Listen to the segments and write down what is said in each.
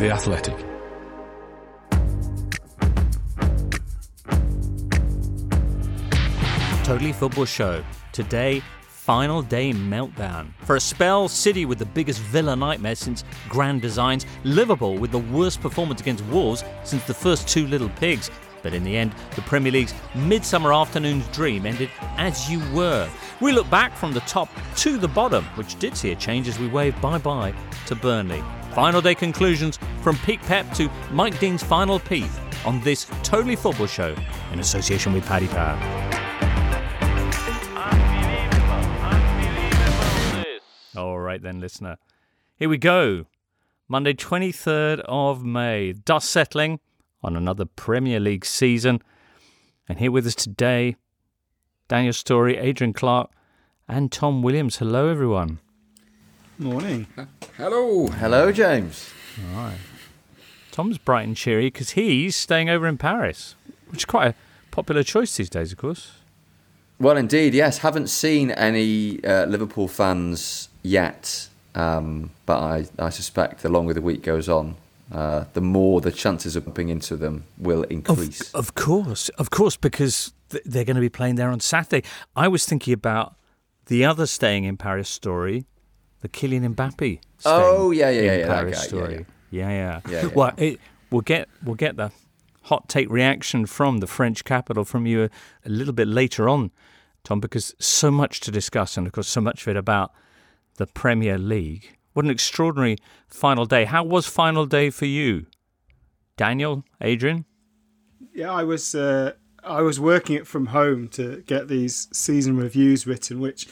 The Athletic. Totally Football Show. Today, final day meltdown. For a spell, City with the biggest Villa nightmare since Grand Designs, Liverpool with the worst performance against Wolves since the first two Little Pigs. But in the end, the Premier League's midsummer afternoon's dream ended as you were. We look back from the top to the bottom, which did see a change as we waved bye bye to Burnley. Final day conclusions from Peak Pep to Mike Dean's final piece on this Totally Football Show in association with Paddy Power. All right, then, listener. Here we go. Monday, 23rd of May. Dust settling on another Premier League season. And here with us today, Daniel Storey, Adrian Clarke, and Tom Williams. Hello, everyone. Morning. Hello. Hello, James. All right. Tom's bright and cheery because he's staying over in Paris, which is quite a popular choice these days, of course. Well, indeed, yes. Haven't seen any uh, Liverpool fans yet, um, but I, I suspect the longer the week goes on, uh, the more the chances of bumping into them will increase. Of, of course, of course, because th- they're going to be playing there on Saturday. I was thinking about the other staying in Paris story, the Kylian Mbappe. Oh, yeah, yeah, yeah, yeah, Paris guy, yeah, story. Yeah, yeah. Yeah, yeah. Well, it, we'll get we'll get the hot take reaction from the French capital from you a, a little bit later on, Tom, because so much to discuss, and of course, so much of it about the Premier League. What an extraordinary final day. How was final day for you? Daniel, Adrian? Yeah, I was uh, I was working it from home to get these season reviews written, which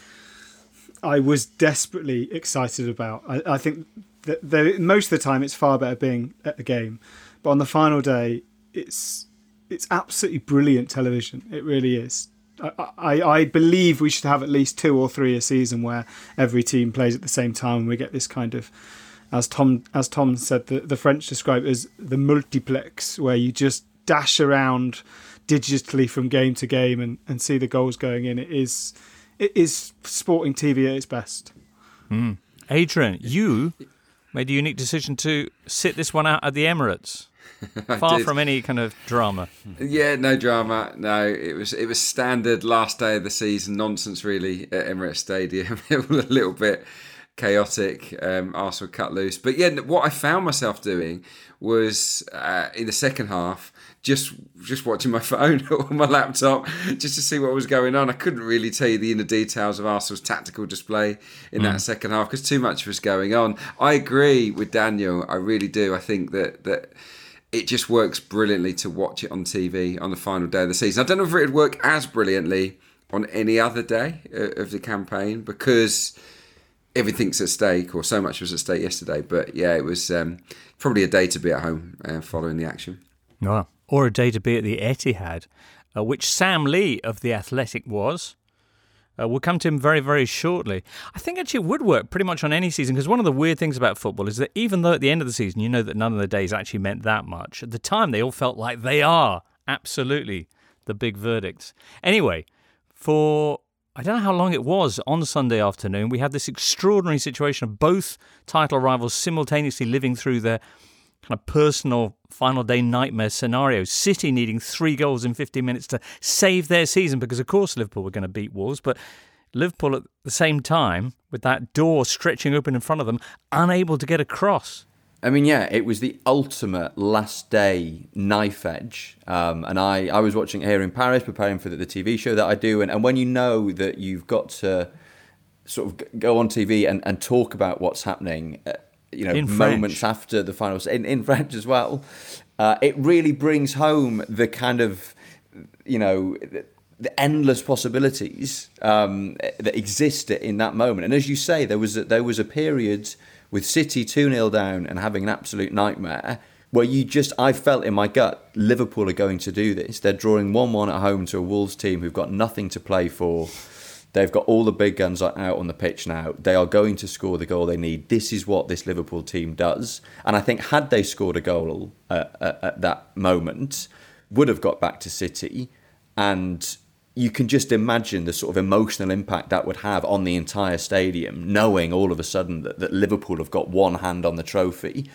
I was desperately excited about. I, I think that the, most of the time it's far better being at the game, but on the final day, it's it's absolutely brilliant television. It really is. I, I, I believe we should have at least two or three a season where every team plays at the same time and we get this kind of as Tom as Tom said the, the French describe it as the multiplex where you just dash around digitally from game to game and, and see the goals going in. It is it is sporting TV at its best. Mm. Adrian, you made a unique decision to sit this one out at the Emirates. Far did. from any kind of drama. Yeah, no drama. No, it was it was standard last day of the season nonsense really at Emirates Stadium. it was a little bit chaotic. Um, Arsenal cut loose, but yeah, what I found myself doing was uh, in the second half just just watching my phone or my laptop just to see what was going on. I couldn't really tell you the inner details of Arsenal's tactical display in that second half because too much was going on. I agree with Daniel. I really do. I think that that it just works brilliantly to watch it on TV on the final day of the season. I don't know if it would work as brilliantly on any other day uh, of the campaign because everything's at stake, or so much was at stake yesterday. But yeah, it was um, probably a day to be at home uh, following the action. Oh, or a day to be at the Etihad, uh, which Sam Lee of The Athletic was. Uh, we'll come to him very, very shortly. I think actually it would work pretty much on any season because one of the weird things about football is that even though at the end of the season you know that none of the days actually meant that much, at the time they all felt like they are absolutely the big verdicts. Anyway, for I don't know how long it was on Sunday afternoon, we had this extraordinary situation of both title rivals simultaneously living through their kind of personal final day nightmare scenario. City needing three goals in 15 minutes to save their season because, of course, Liverpool were going to beat Wolves, but Liverpool at the same time, with that door stretching open in front of them, unable to get across. I mean, yeah, it was the ultimate last day knife edge. Um, and I, I was watching here in Paris, preparing for the, the TV show that I do. And, and when you know that you've got to sort of go on TV and, and talk about what's happening, uh, you know, In moments French. after the final in, in French as well, uh, it really brings home the kind of, you know, the, the endless possibilities um, that exist in that moment. And as you say, there was a, there was a period with City 2 0 down and having an absolute nightmare where you just, I felt in my gut, Liverpool are going to do this. They're drawing 1 1 at home to a Wolves team who've got nothing to play for. They've got all the big guns out on the pitch now. They are going to score the goal they need. This is what this Liverpool team does. And I think had they scored a goal uh, at, at that moment, would have got back to City. And you can just imagine the sort of emotional impact that would have on the entire stadium, knowing all of a sudden that, that Liverpool have got one hand on the trophy.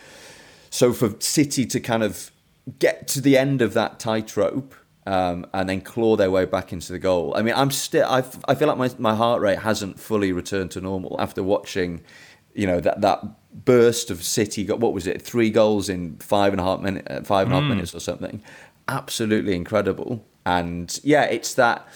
so for City to kind of get to the end of that tightrope um, and then claw their way back into the goal. I mean, I'm still. I, I feel like my, my heart rate hasn't fully returned to normal after watching, you know, that that burst of City. Got what was it? Three goals in five and a half minute, uh, five and a half mm. minutes or something. Absolutely incredible. And yeah, it's that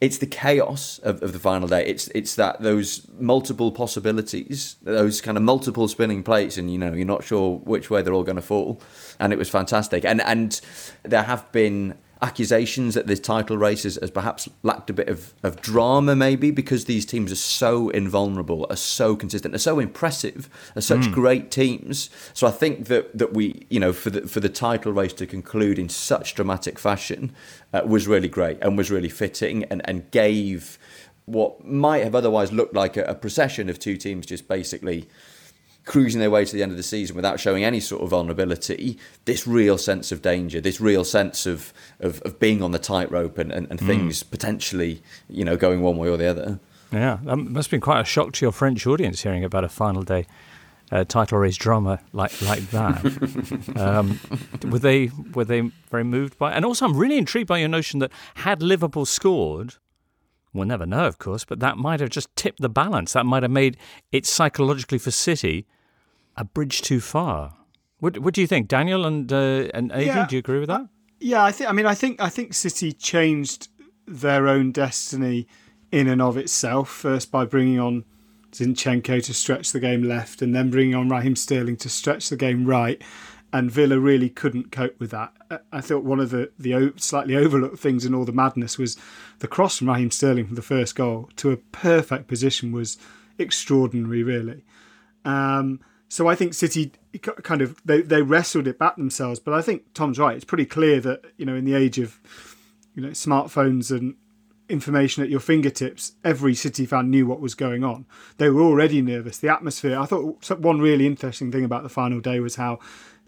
it's the chaos of, of the final day. It's it's that those multiple possibilities, those kind of multiple spinning plates, and you know you're not sure which way they're all going to fall. And it was fantastic. And and there have been accusations that this title race has, has, perhaps lacked a bit of, of drama, maybe because these teams are so invulnerable, are so consistent, are so impressive, are such mm. great teams. So I think that that we, you know, for the for the title race to conclude in such dramatic fashion uh, was really great and was really fitting and and gave what might have otherwise looked like a, a procession of two teams just basically cruising their way to the end of the season without showing any sort of vulnerability, this real sense of danger, this real sense of of, of being on the tightrope and, and, and mm. things potentially, you know, going one way or the other. Yeah, that must have been quite a shock to your French audience hearing about a final day uh, title race drama like like that. um, were they were they very moved by? And also, I'm really intrigued by your notion that had Liverpool scored, we'll never know, of course, but that might have just tipped the balance. That might have made it psychologically for City a bridge too far. What, what do you think, Daniel and uh, and Adrian? Yeah, do you agree with that? Yeah, I think. I mean, I think I think City changed their own destiny in and of itself. First by bringing on Zinchenko to stretch the game left, and then bringing on Raheem Sterling to stretch the game right. And Villa really couldn't cope with that. I thought one of the, the slightly overlooked things in all the madness was the cross from Raheem Sterling from the first goal to a perfect position was extraordinary, really. Um, so I think City kind of they, they wrestled it back themselves. But I think Tom's right. It's pretty clear that you know in the age of you know smartphones and information at your fingertips, every City fan knew what was going on. They were already nervous. The atmosphere. I thought one really interesting thing about the final day was how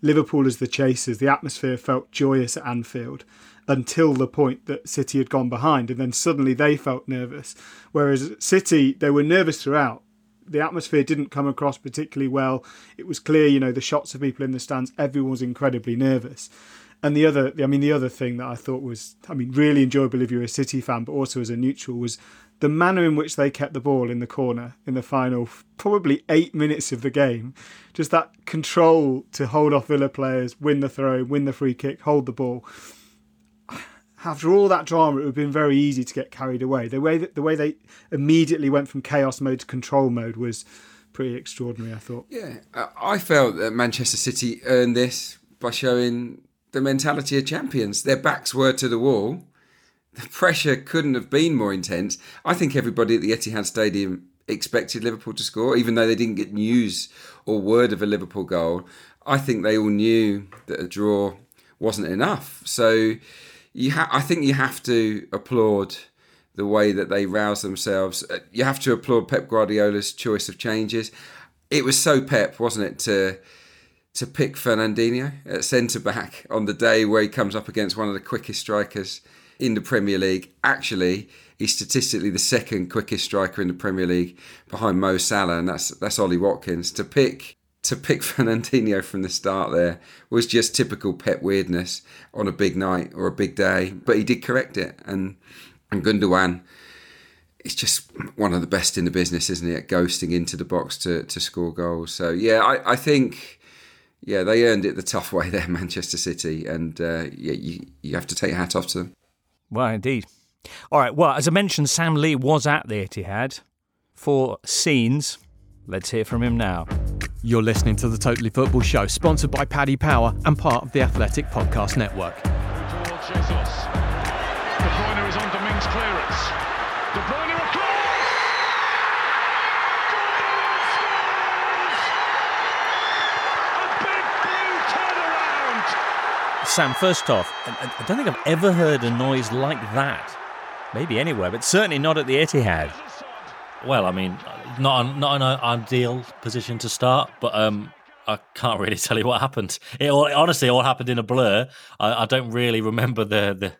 Liverpool as the chasers, the atmosphere felt joyous at Anfield until the point that City had gone behind, and then suddenly they felt nervous. Whereas City, they were nervous throughout the atmosphere didn't come across particularly well. It was clear, you know, the shots of people in the stands, everyone was incredibly nervous. And the other, I mean, the other thing that I thought was, I mean, really enjoyable if you're a City fan, but also as a neutral, was the manner in which they kept the ball in the corner in the final probably eight minutes of the game. Just that control to hold off Villa players, win the throw, win the free kick, hold the ball after all that drama, it would have been very easy to get carried away. The way that the way they immediately went from chaos mode to control mode was pretty extraordinary. I thought. Yeah, I felt that Manchester City earned this by showing the mentality of champions. Their backs were to the wall. The pressure couldn't have been more intense. I think everybody at the Etihad Stadium expected Liverpool to score, even though they didn't get news or word of a Liverpool goal. I think they all knew that a draw wasn't enough. So you ha- I think you have to applaud the way that they rouse themselves. Uh, you have to applaud Pep Guardiola's choice of changes. It was so Pep, wasn't it, to to pick Fernandinho at centre back on the day where he comes up against one of the quickest strikers in the Premier League. Actually, he's statistically the second quickest striker in the Premier League behind Mo Salah, and that's that's Ollie Watkins. To pick to pick Fernandinho from the start there was just typical Pep weirdness on a big night or a big day. But he did correct it, and and Gundogan is just one of the best in the business, isn't he? At ghosting into the box to to score goals. So yeah, I, I think. Yeah, they earned it the tough way there, Manchester City, and uh, yeah, you you have to take your hat off to them. Well, indeed. All right. Well, as I mentioned, Sam Lee was at the Etihad for scenes. Let's hear from him now. You're listening to the Totally Football Show, sponsored by Paddy Power and part of the Athletic Podcast Network. De Bruyne is on Dominguez clearance. De Bruyne across! A big blue turnaround! Sam, first off, I don't think I've ever heard a noise like that. Maybe anywhere, but certainly not at the Etihad. Well, I mean, not not an ideal position to start, but um, I can't really tell you what happened. It all honestly all happened in a blur. I, I don't really remember the the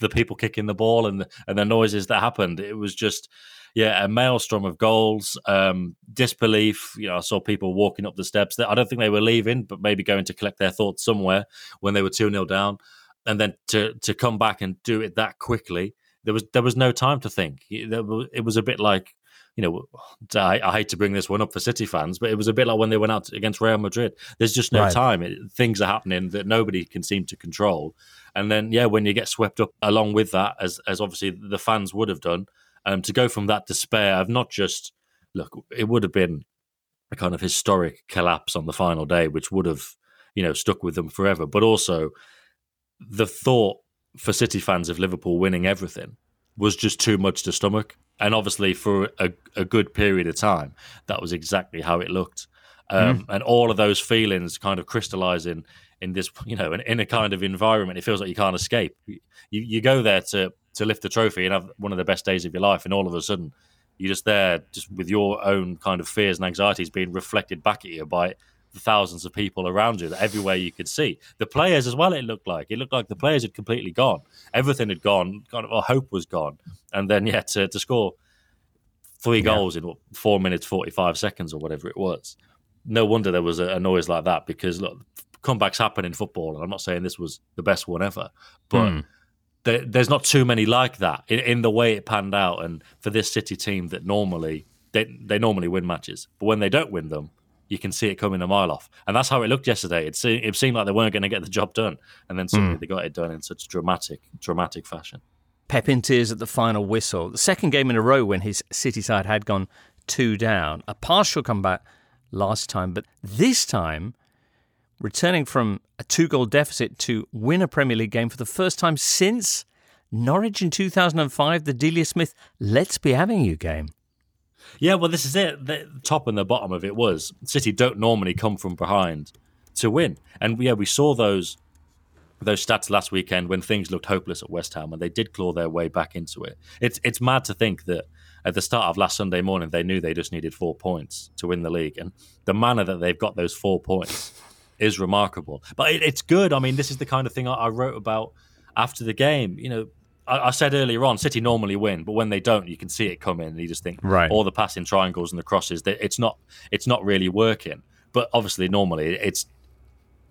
the people kicking the ball and the, and the noises that happened. It was just yeah, a maelstrom of goals, um, disbelief. You know, I saw people walking up the steps. I don't think they were leaving, but maybe going to collect their thoughts somewhere when they were two 0 down, and then to to come back and do it that quickly. There was there was no time to think. It was a bit like you know, I, I, hate to bring this one up for City fans, but it was a bit like when they went out against Real Madrid. There's just no right. time. It, things are happening that nobody can seem to control. And then, yeah, when you get swept up along with that, as as obviously the fans would have done, um, to go from that despair of not just look, it would have been a kind of historic collapse on the final day, which would have you know stuck with them forever, but also the thought for City fans of Liverpool winning everything was just too much to stomach. And obviously, for a, a good period of time, that was exactly how it looked. Um, mm. And all of those feelings kind of crystallizing in this, you know, in, in, a kind of environment, it feels like you can't escape. You, you go there to to lift the trophy and have one of the best days of your life, and all of a sudden, you're just there, just with your own kind of fears and anxieties being reflected back at you by the thousands of people around you, everywhere you could see. The players as well, it looked like. It looked like the players had completely gone. Everything had gone, kind of, hope was gone. And then, yeah, to, to score three yeah. goals in what, four minutes, 45 seconds or whatever it was. No wonder there was a, a noise like that because, look, comebacks happen in football. And I'm not saying this was the best one ever, but. Mm. There, there's not too many like that in, in the way it panned out, and for this City team that normally they, they normally win matches, but when they don't win them, you can see it coming a mile off. And that's how it looked yesterday. It, seemed, it seemed like they weren't going to get the job done. And then suddenly mm. they got it done in such dramatic, dramatic fashion. Pep in tears at the final whistle. The second game in a row when his City side had gone two down. A partial comeback last time, but this time returning from a two goal deficit to win a Premier League game for the first time since Norwich in 2005, the Delia Smith Let's Be Having You game. Yeah, well, this is it. The top and the bottom of it was City don't normally come from behind to win, and yeah, we saw those those stats last weekend when things looked hopeless at West Ham, and they did claw their way back into it. It's it's mad to think that at the start of last Sunday morning they knew they just needed four points to win the league, and the manner that they've got those four points is remarkable. But it, it's good. I mean, this is the kind of thing I, I wrote about after the game. You know, I, I, said earlier on, City normally win, but when they don't, you can see it coming, and you just think, right. all the passing triangles and the crosses, that it's not, it's not really working. But obviously, normally it's,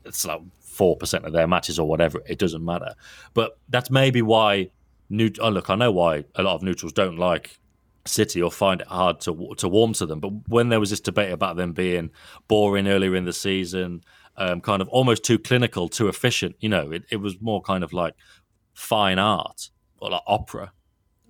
it's like four percent of their matches or whatever. It doesn't matter. But that's maybe why. New, oh, look, I know why a lot of neutrals don't like City or find it hard to to warm to them. But when there was this debate about them being boring earlier in the season, um, kind of almost too clinical, too efficient, you know, it, it was more kind of like fine art or like opera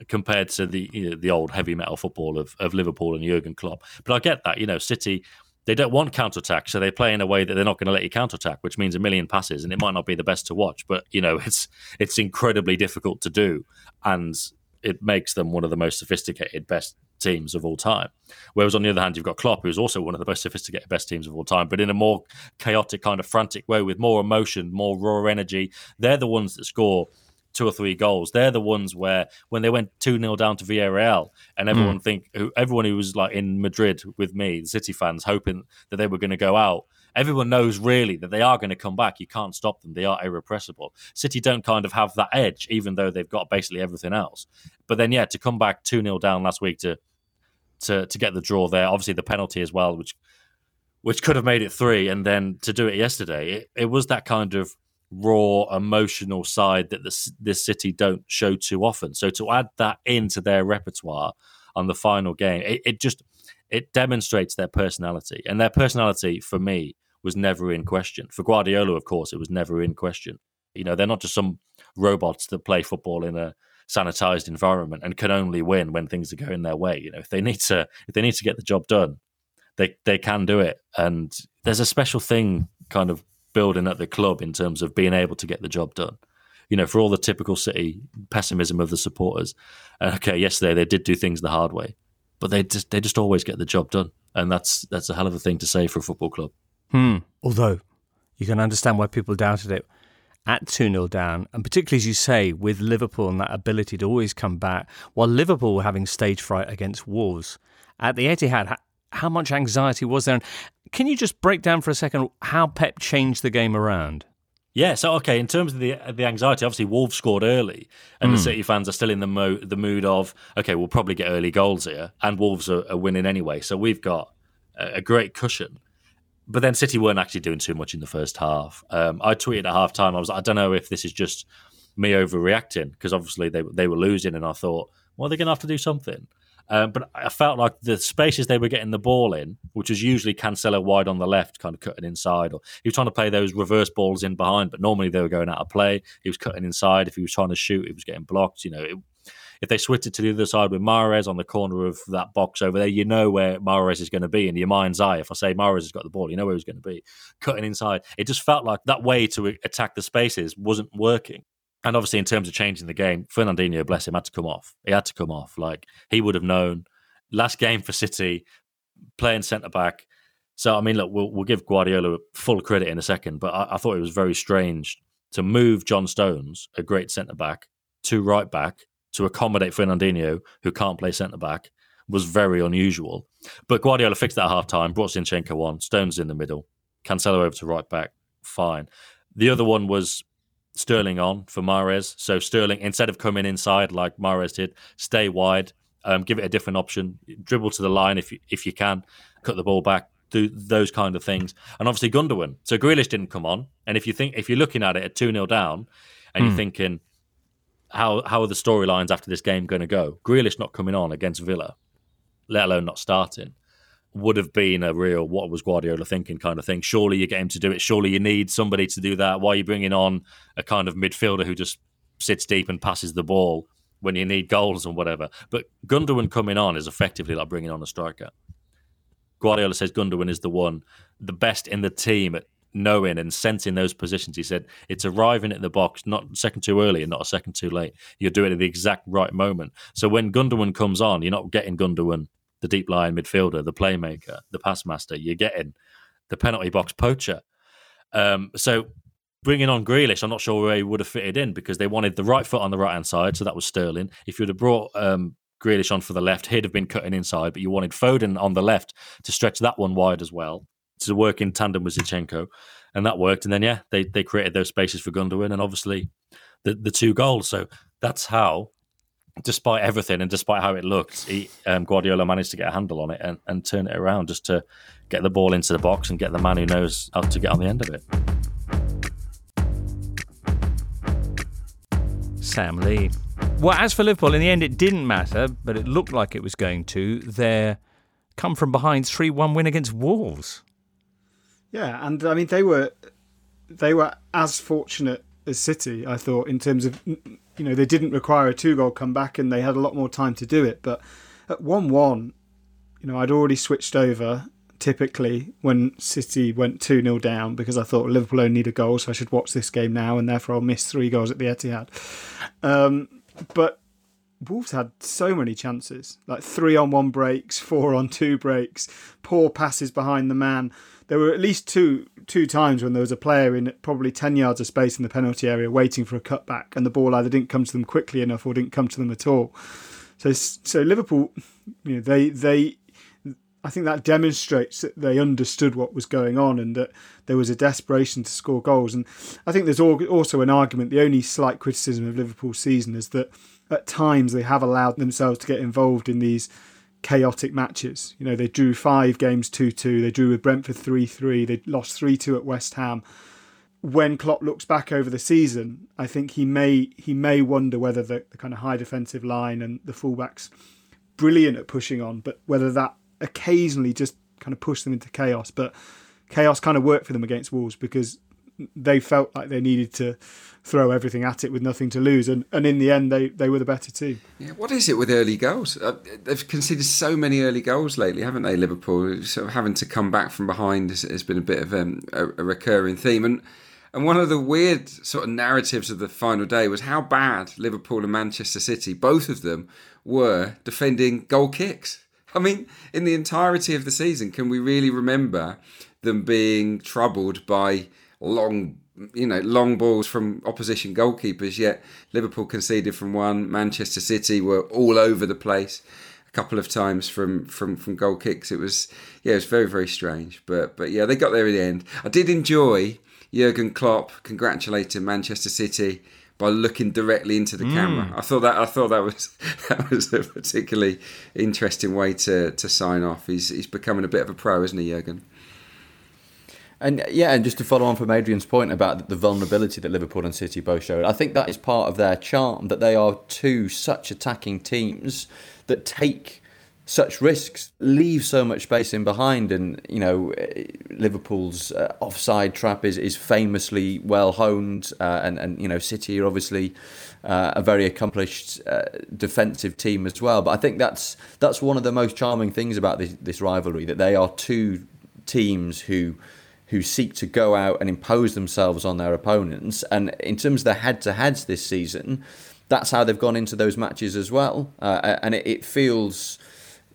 compared to the you know, the old heavy metal football of, of Liverpool and Jurgen Klopp. But I get that, you know, City they don't want counter attack, so they play in a way that they're not going to let you counter attack, which means a million passes, and it might not be the best to watch, but you know, it's it's incredibly difficult to do, and it makes them one of the most sophisticated, best teams of all time. Whereas on the other hand, you've got Klopp, who's also one of the most sophisticated, best teams of all time, but in a more chaotic, kind of frantic way with more emotion, more raw energy. They're the ones that score two or three goals. They're the ones where when they went two 0 down to Villarreal, and everyone mm. think who everyone who was like in Madrid with me, the City fans, hoping that they were going to go out. Everyone knows really that they are going to come back. You can't stop them. They are irrepressible. City don't kind of have that edge, even though they've got basically everything else. But then, yeah, to come back two 0 down last week to to to get the draw there, obviously the penalty as well, which which could have made it three, and then to do it yesterday, it, it was that kind of raw emotional side that this this city don't show too often. So to add that into their repertoire on the final game, it, it just it demonstrates their personality, and their personality for me was never in question. For Guardiola, of course, it was never in question. You know, they're not just some robots that play football in a sanitized environment and can only win when things are going their way. You know, if they need to if they need to get the job done, they they can do it. And there's a special thing kind of building at the club in terms of being able to get the job done. You know, for all the typical City pessimism of the supporters. And okay, yesterday they did do things the hard way, but they just they just always get the job done, and that's that's a hell of a thing to say for a football club. Hmm. Although you can understand why people doubted it at 2 0 down, and particularly as you say, with Liverpool and that ability to always come back, while Liverpool were having stage fright against Wolves. At the Etihad, how much anxiety was there? Can you just break down for a second how Pep changed the game around? Yeah, so okay, in terms of the the anxiety, obviously Wolves scored early, and the City fans are still in the mo- the mood of okay, we'll probably get early goals here, and Wolves are, are winning anyway, so we've got a, a great cushion. But then City weren't actually doing too much in the first half. Um, I tweeted at half time, I was like, I don't know if this is just me overreacting because obviously they they were losing, and I thought, well, they're going to have to do something. Um, but I felt like the spaces they were getting the ball in, which was usually Cancelo wide on the left, kind of cutting inside, or he was trying to play those reverse balls in behind, but normally they were going out of play. He was cutting inside. If he was trying to shoot, he was getting blocked. You know, it, if they switched it to the other side with Mahrez on the corner of that box over there, you know where Mahrez is going to be in your mind's eye. If I say Mahrez has got the ball, you know where he's going to be. Cutting inside. It just felt like that way to attack the spaces wasn't working. And obviously, in terms of changing the game, Fernandinho, bless him, had to come off. He had to come off. Like he would have known. Last game for City, playing centre back. So I mean, look, we'll, we'll give Guardiola full credit in a second, but I, I thought it was very strange to move John Stones, a great centre back, to right back to accommodate Fernandinho, who can't play centre back, was very unusual. But Guardiola fixed that at half time, brought Zinchenko on, Stones in the middle, Cancelo over to right back, fine. The other one was Sterling on for Mahrez. So Sterling, instead of coming inside like Mahrez did, stay wide, um, give it a different option, dribble to the line if you, if you can, cut the ball back, do those kind of things. And obviously Gundogan. So Grealish didn't come on. And if you think if you're looking at it at 2 0 down and you're thinking, how how are the storylines after this game going to go? Grealish not coming on against Villa, let alone not starting, would have been a real what was Guardiola thinking kind of thing. Surely you get him to do it. Surely you need somebody to do that. Why are you bringing on a kind of midfielder who just sits deep and passes the ball when you need goals and whatever? But Gundogan coming on is effectively like bringing on a striker. Guardiola says Gundogan is the one, the best in the team at knowing and sensing those positions. He said it's arriving at the box, not a second too early and not a second too late. You're doing it at the exact right moment. So when Gundogan comes on, you're not getting Gundogan, the deep line midfielder, the playmaker, the pass master. You're getting the penalty box poacher. Um, so bringing on Grealish, I'm not sure where he would have fitted in because they wanted the right foot on the right hand side, so that was Sterling. If you'd have brought um, Grealish on for the left, he'd have been cutting inside, but you wanted Foden on the left to stretch that one wide as well to work in tandem with Zinchenko, and that worked. And then yeah, they they created those spaces for Gundogan, and obviously the the two goals. So that's how, despite everything and despite how it looked, he, um, Guardiola managed to get a handle on it and, and turn it around just to get the ball into the box and get the man who knows how to get on the end of it. Sam Lee. Well, as for Liverpool, in the end, it didn't matter, but it looked like it was going to. Their come from behind 3 1 win against Wolves. Yeah, and I mean they were they were as fortunate as City, I thought, in terms of you know they didn't require a two goal comeback and they had a lot more time to do it. But at one one, you know I'd already switched over. Typically, when City went two 0 down, because I thought Liverpool only need a goal, so I should watch this game now, and therefore I'll miss three goals at the Etihad. Um, but Wolves had so many chances, like three on one breaks, four on two breaks, poor passes behind the man there were at least two two times when there was a player in probably 10 yards of space in the penalty area waiting for a cutback and the ball either didn't come to them quickly enough or didn't come to them at all so so liverpool you know they they I think that demonstrates that they understood what was going on and that there was a desperation to score goals. And I think there's also an argument. The only slight criticism of Liverpool's season is that at times they have allowed themselves to get involved in these chaotic matches. You know, they drew five games 2 2, they drew with Brentford 3 3, they lost 3 2 at West Ham. When Klopp looks back over the season, I think he may he may wonder whether the, the kind of high defensive line and the fullbacks brilliant at pushing on, but whether that occasionally just kind of pushed them into chaos. But chaos kind of worked for them against Wolves because they felt like they needed to throw everything at it with nothing to lose. And, and in the end, they, they were the better team. Yeah, what is it with early goals? Uh, they've conceded so many early goals lately, haven't they, Liverpool? Sort of having to come back from behind has, has been a bit of um, a, a recurring theme. And and one of the weird sort of narratives of the final day was how bad Liverpool and Manchester City, both of them, were defending goal kicks. I mean, in the entirety of the season, can we really remember them being troubled by long you know, long balls from opposition goalkeepers. Yet Liverpool conceded from one. Manchester City were all over the place a couple of times from from from goal kicks. It was yeah, it was very very strange. But but yeah, they got there in the end. I did enjoy Jurgen Klopp congratulating Manchester City by looking directly into the Mm. camera. I thought that I thought that was that was a particularly interesting way to, to sign off. He's he's becoming a bit of a pro, isn't he, Jurgen? And yeah, and just to follow on from Adrian's point about the vulnerability that Liverpool and City both showed, I think that is part of their charm that they are two such attacking teams that take such risks, leave so much space in behind, and you know Liverpool's uh, offside trap is, is famously well honed, uh, and and you know City are obviously uh, a very accomplished uh, defensive team as well. But I think that's that's one of the most charming things about this this rivalry that they are two teams who who seek to go out and impose themselves on their opponents. And in terms of the head-to-heads this season, that's how they've gone into those matches as well. Uh, and it, it feels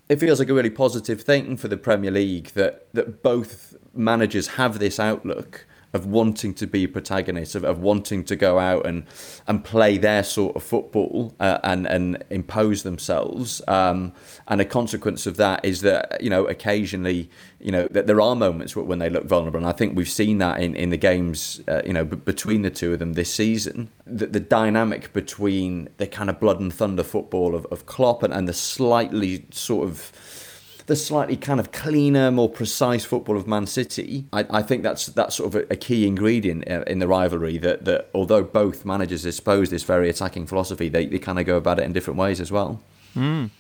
it feels like a really positive thing for the Premier League that that both managers have this outlook of wanting to be protagonists, of, of wanting to go out and and play their sort of football uh, and and impose themselves. Um, and a consequence of that is that you know occasionally you know that there are moments when they look vulnerable, and I think we've seen that in in the games uh, you know b- between the two of them this season. The, the dynamic between the kind of blood and thunder football of, of Klopp and, and the slightly sort of the slightly kind of cleaner, more precise football of Man City, I, I think that's that's sort of a, a key ingredient uh, in the rivalry. That, that although both managers espouse this very attacking philosophy, they, they kind of go about it in different ways as well.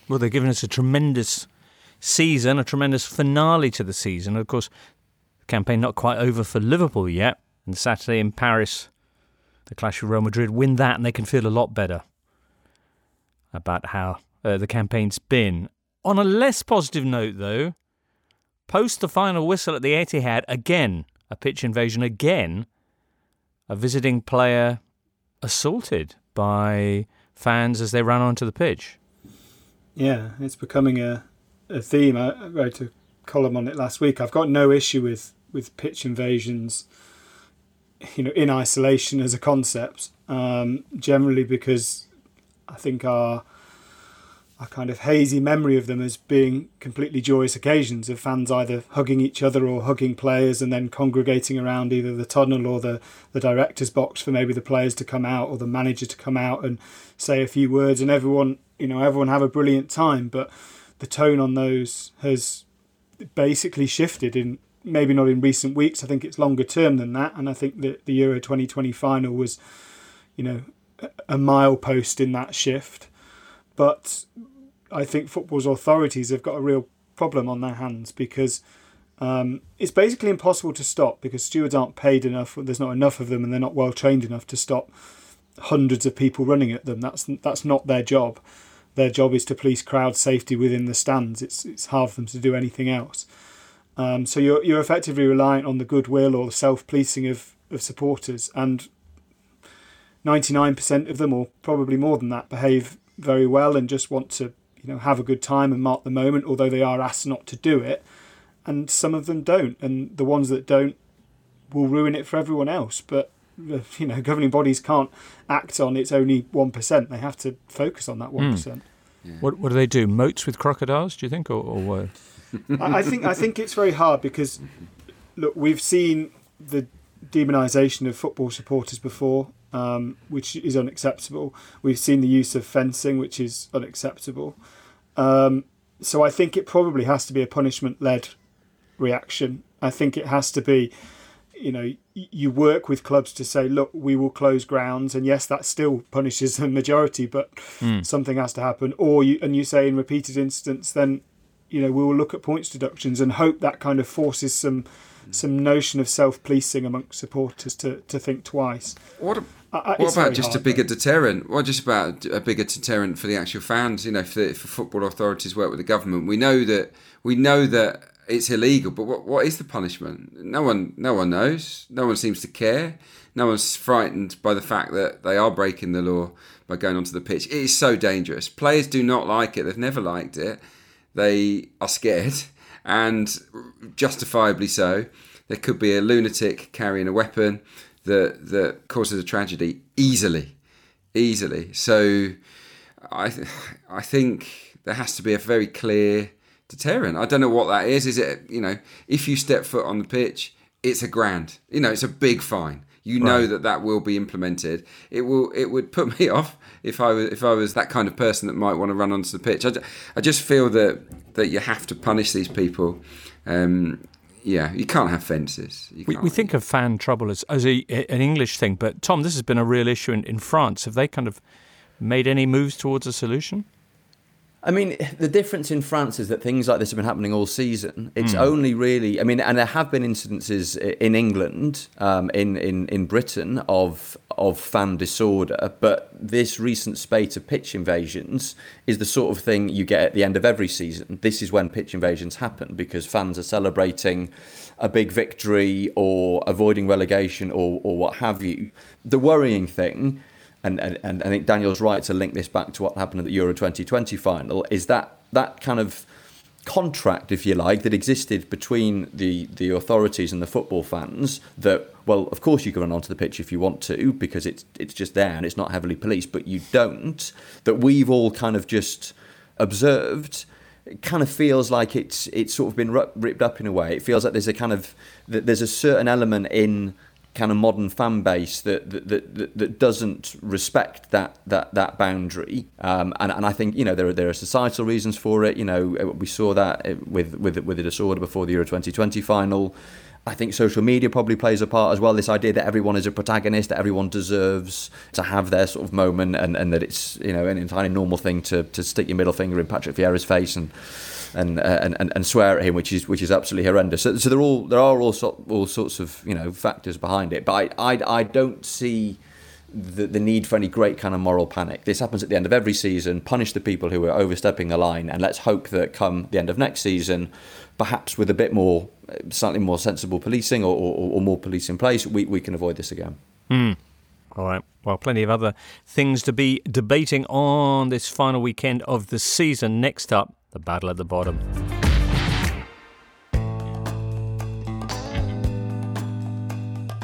Well, they've given us a tremendous season, a tremendous finale to the season. Of course, the campaign not quite over for Liverpool yet. And Saturday in Paris, the clash with Real Madrid win that, and they can feel a lot better about how uh, the campaign's been. On a less positive note, though, post the final whistle at the Etihad, again, a pitch invasion again, a visiting player assaulted by fans as they ran onto the pitch. Yeah, it's becoming a, a theme. I wrote a column on it last week. I've got no issue with, with pitch invasions, you know, in isolation as a concept. Um, generally, because I think our our kind of hazy memory of them as being completely joyous occasions of fans either hugging each other or hugging players and then congregating around either the tunnel or the, the director's box for maybe the players to come out or the manager to come out and say a few words and everyone you know everyone have a brilliant time. But the tone on those has basically shifted in maybe not in recent weeks. I think it's longer term than that. And I think that the Euro 2020 final was you know a- a milepost in that shift but I think football's authorities have got a real problem on their hands because um, it's basically impossible to stop because stewards aren't paid enough. There's not enough of them, and they're not well trained enough to stop hundreds of people running at them. That's that's not their job. Their job is to police crowd safety within the stands. It's it's hard for them to do anything else. Um, so you're you're effectively reliant on the goodwill or the self policing of, of supporters, and 99% of them, or probably more than that, behave very well and just want to you know have a good time and mark the moment. Although they are asked not to do it, and some of them don't, and the ones that don't will ruin it for everyone else. But you know, governing bodies can't act on it's only one percent. They have to focus on that one percent. What what do they do? Moats with crocodiles? Do you think, or, or uh, I I think I think it's very hard because look, we've seen the demonisation of football supporters before, um, which is unacceptable. We've seen the use of fencing, which is unacceptable. Um, so I think it probably has to be a punishment-led reaction. I think it has to be, you know, you work with clubs to say, look, we will close grounds, and yes, that still punishes the majority, but something has to happen. Or you and you say in repeated incidents, then you know we will look at points deductions and hope that kind of forces some some notion of self policing amongst supporters to, to think twice. What, a, I- what about just a bigger but- deterrent? What just about a bigger deterrent for the actual fans? You know, for, for football authorities work with the government. We know that we know that it's illegal, but what, what is the punishment? No one, no one knows. No one seems to care. No one's frightened by the fact that they are breaking the law by going onto the pitch. It is so dangerous. Players do not like it. They've never liked it. They are scared, and justifiably so. There could be a lunatic carrying a weapon that that causes a tragedy easily, easily. So, I th- I think there has to be a very clear deterrent. I don't know what that is. Is it you know if you step foot on the pitch, it's a grand. You know, it's a big fine. You know that that will be implemented. It will. It would put me off if I was if I was that kind of person that might want to run onto the pitch. I, I just feel that that you have to punish these people. Um, yeah, you can't have fences. You We, can't. we think of fan trouble as, as a, an English thing, but Tom, this has been a real issue in, in France. Have they kind of made any moves towards a solution? I mean, the difference in France is that things like this have been happening all season. It's only really, I mean, and there have been incidences in England, um, in, in, in Britain, of of fan disorder. But this recent spate of pitch invasions is the sort of thing you get at the end of every season. This is when pitch invasions happen because fans are celebrating a big victory or avoiding relegation or, or what have you. The worrying thing and, and, and I think Daniel's right to link this back to what happened at the Euro 2020 final, is that that kind of contract, if you like, that existed between the, the authorities and the football fans that, well, of course you can run onto the pitch if you want to because it's, it's just there and it's not heavily policed, but you don't, that we've all kind of just observed it kind of feels like it's it's sort of been ripped up in a way. It feels like there's a kind of there's a certain element in kind of modern fan base that that, that, that, doesn't respect that that that boundary. Um, and and I think you know there are there are societal reasons for it. You know we saw that uh, with with with the disorder before the Euro 2020 final. I think social media probably plays a part as well. This idea that everyone is a protagonist, that everyone deserves to have their sort of moment, and, and that it's you know an entirely normal thing to, to stick your middle finger in Patrick Vieira's face and and, uh, and and and swear at him, which is which is absolutely horrendous. So, so there all there are all all sorts of you know factors behind it, but I I, I don't see. The, the need for any great kind of moral panic. This happens at the end of every season. Punish the people who are overstepping the line, and let's hope that come the end of next season, perhaps with a bit more, slightly more sensible policing or, or, or more police in place, we, we can avoid this again. All right. Well, plenty of other things to be debating on this final weekend of the season. Next up, the battle at the bottom.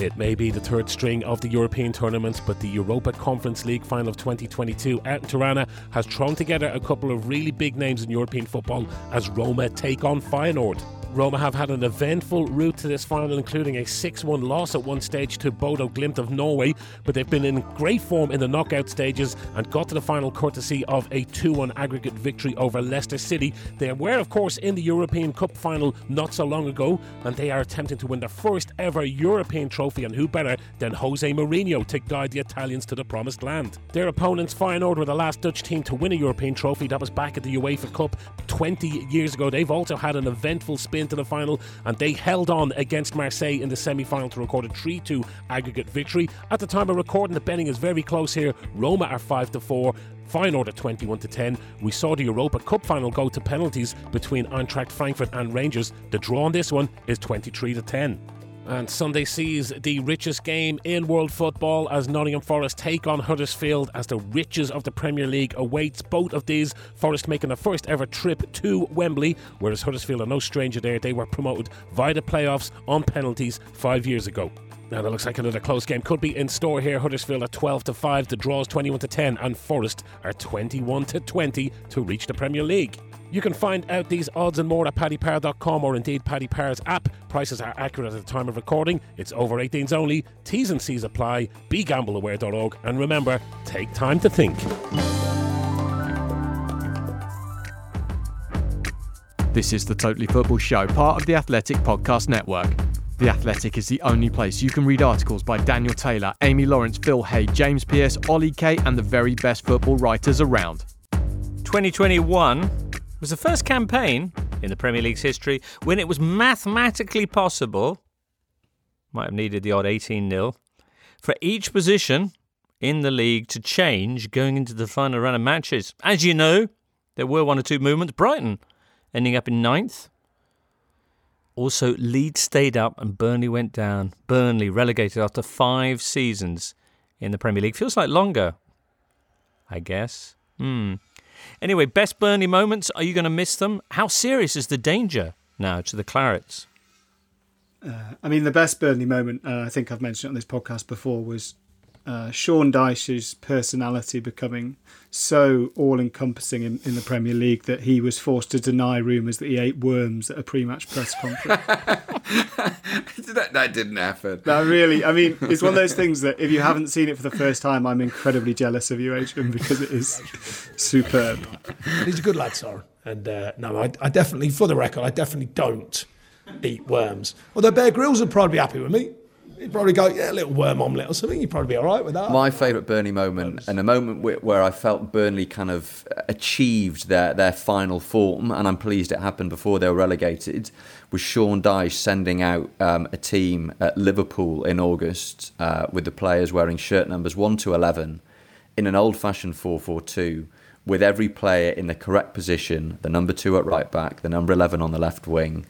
It may be the third string of the European tournaments, but the Europa Conference League final of 2022 out in Tirana has thrown together a couple of really big names in European football as Roma take on Feyenoord. Roma have had an eventful route to this final, including a 6 1 loss at one stage to Bodo Glimt of Norway, but they've been in great form in the knockout stages and got to the final courtesy of a 2 1 aggregate victory over Leicester City. They were, of course, in the European Cup final not so long ago, and they are attempting to win their first ever European trophy, and who better than Jose Mourinho to guide the Italians to the promised land? Their opponents, Feyenoord, were the last Dutch team to win a European trophy. That was back at the UEFA Cup 20 years ago. They've also had an eventful spin to the final, and they held on against Marseille in the semi final to record a 3 2 aggregate victory. At the time of recording, the betting is very close here. Roma are 5 to 4. Feyenoord at 21 to 10. We saw the Europa Cup final go to penalties between Eintracht Frankfurt and Rangers. The draw on this one is 23 to 10. And Sunday sees the richest game in world football as Nottingham Forest take on Huddersfield as the riches of the Premier League awaits both of these. Forest making their first ever trip to Wembley, whereas Huddersfield are no stranger there. They were promoted via the playoffs on penalties five years ago. Now that looks like another close game could be in store here. Huddersfield are 12 to 5, the draws 21 to 10, and Forest are 21 to 20 to reach the Premier League. You can find out these odds and more at paddypower.com or indeed Paddy Power's app. Prices are accurate at the time of recording. It's over 18s only. T's and C's apply. BeGambleAware.org. And remember, take time to think. This is the Totally Football Show, part of the Athletic Podcast Network. The Athletic is the only place you can read articles by Daniel Taylor, Amy Lawrence, Phil Hay, James Pearce, Ollie Kay, and the very best football writers around. 2021 was the first campaign in the Premier League's history when it was mathematically possible, might have needed the odd 18 0, for each position in the league to change going into the final round of matches. As you know, there were one or two movements. Brighton ending up in ninth. Also, Leeds stayed up and Burnley went down. Burnley relegated after five seasons in the Premier League. Feels like longer, I guess. Hmm. Anyway, best Burnley moments. Are you going to miss them? How serious is the danger now to the Clarets? I mean, the best Burnley moment uh, I think I've mentioned on this podcast before was uh, Sean Dyche's personality becoming so all encompassing in, in the Premier League that he was forced to deny rumours that he ate worms at a pre match press conference. that, that didn't happen. That really, I mean, it's one of those things that if you haven't seen it for the first time, I'm incredibly jealous of you, Adrian, because it is superb. He's a good lad, Soren. And uh, no, I, I definitely, for the record, I definitely don't eat worms. Although Bear Grylls would probably be happy with me. He'd probably go, yeah, a little worm omelette or something. You'd probably be all right with that. My favourite Burnley moment, and a moment where, where I felt Burnley kind of achieved their, their final form, and I'm pleased it happened before they were relegated, was Sean Dyche sending out um, a team at Liverpool in August uh, with the players wearing shirt numbers 1 to 11 in an old fashioned 4 4 2 with every player in the correct position the number 2 at right back, the number 11 on the left wing.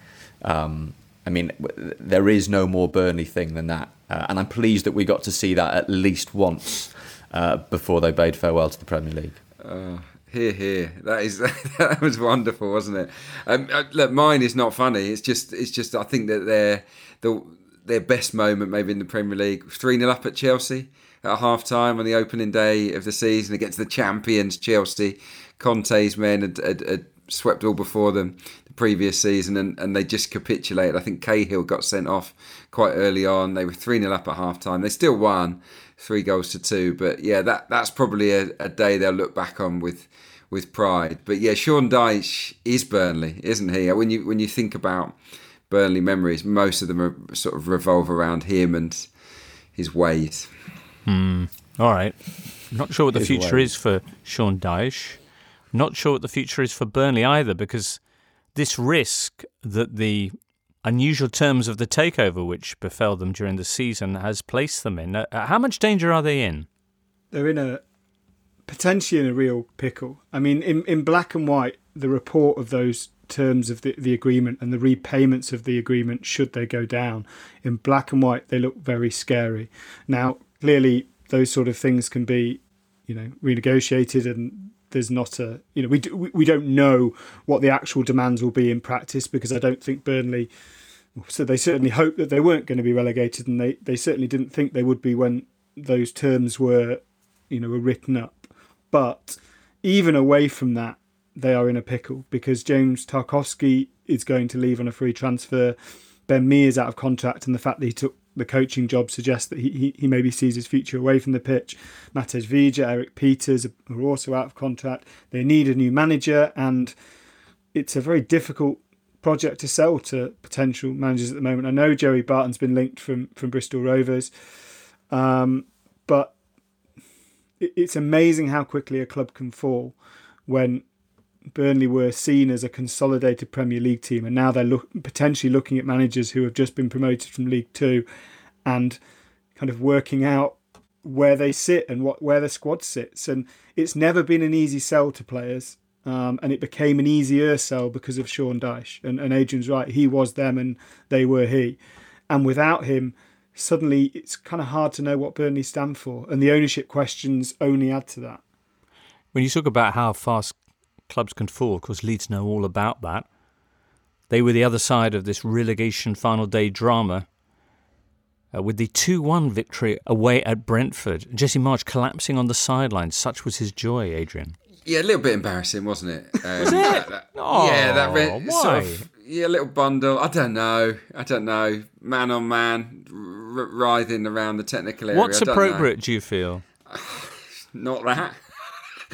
Um, I mean, there is no more Burnley thing than that. Uh, and I'm pleased that we got to see that at least once uh, before they bade farewell to the Premier League. Uh, here, here. That is that was wonderful, wasn't it? Um, uh, look, mine is not funny. It's just, it's just. I think that their the their best moment maybe in the Premier League three 0 up at Chelsea at half time on the opening day of the season against the champions Chelsea. Conte's men had, had, had swept all before them the previous season and, and they just capitulated. I think Cahill got sent off quite early on. They were 3 0 up at half time. They still won three goals to two. But yeah, that that's probably a, a day they'll look back on with with pride. But yeah, Sean Dyche is Burnley, isn't he? When you when you think about Burnley memories, most of them are sort of revolve around him and his ways. Hmm. All right. Not sure what the his future ways. is for Sean Dyche. Not sure what the future is for Burnley either, because this risk that the unusual terms of the takeover which befell them during the season has placed them in. How much danger are they in? They're in a potentially in a real pickle. I mean, in, in black and white, the report of those terms of the, the agreement and the repayments of the agreement, should they go down, in black and white, they look very scary. Now, clearly, those sort of things can be, you know, renegotiated and there's not a you know we do, we don't know what the actual demands will be in practice because I don't think Burnley so they certainly hoped that they weren't going to be relegated and they, they certainly didn't think they would be when those terms were you know were written up. But even away from that they are in a pickle because James Tarkowski is going to leave on a free transfer. Ben Mee is out of contract and the fact that he took the coaching job suggests that he, he, he maybe sees his future away from the pitch. Matej Vydra, Erik Pieters are also out of contract. They need a new manager, and it's a very difficult project to sell to potential managers at the moment. I know Joey Barton's been linked from from Bristol Rovers, um, but it's amazing how quickly a club can fall when Burnley were seen as a consolidated Premier League team, and now they're look, potentially looking at managers who have just been promoted from League Two, and kind of working out where they sit and what where the squad sits. And it's never been an easy sell to players, um, and it became an easier sell because of Sean Dyche. And, and Adrian's right; he was them, and they were he. And without him, suddenly it's kind of hard to know what Burnley stand for, and the ownership questions only add to that. When you talk about how fast clubs can fall. Of course, Leeds know all about that. They were the other side of this relegation final day drama uh, with the 2 1 victory away at Brentford. Jesse Marsch collapsing on the sidelines. Such was his joy, Adrian. Yeah, a little bit embarrassing, wasn't it? Um, was it? That, that, oh, yeah, that re- sort of, yeah, little bundle. I don't know. I don't know. Man on man, r- writhing around the technical area. What's appropriate? Do you feel? Not that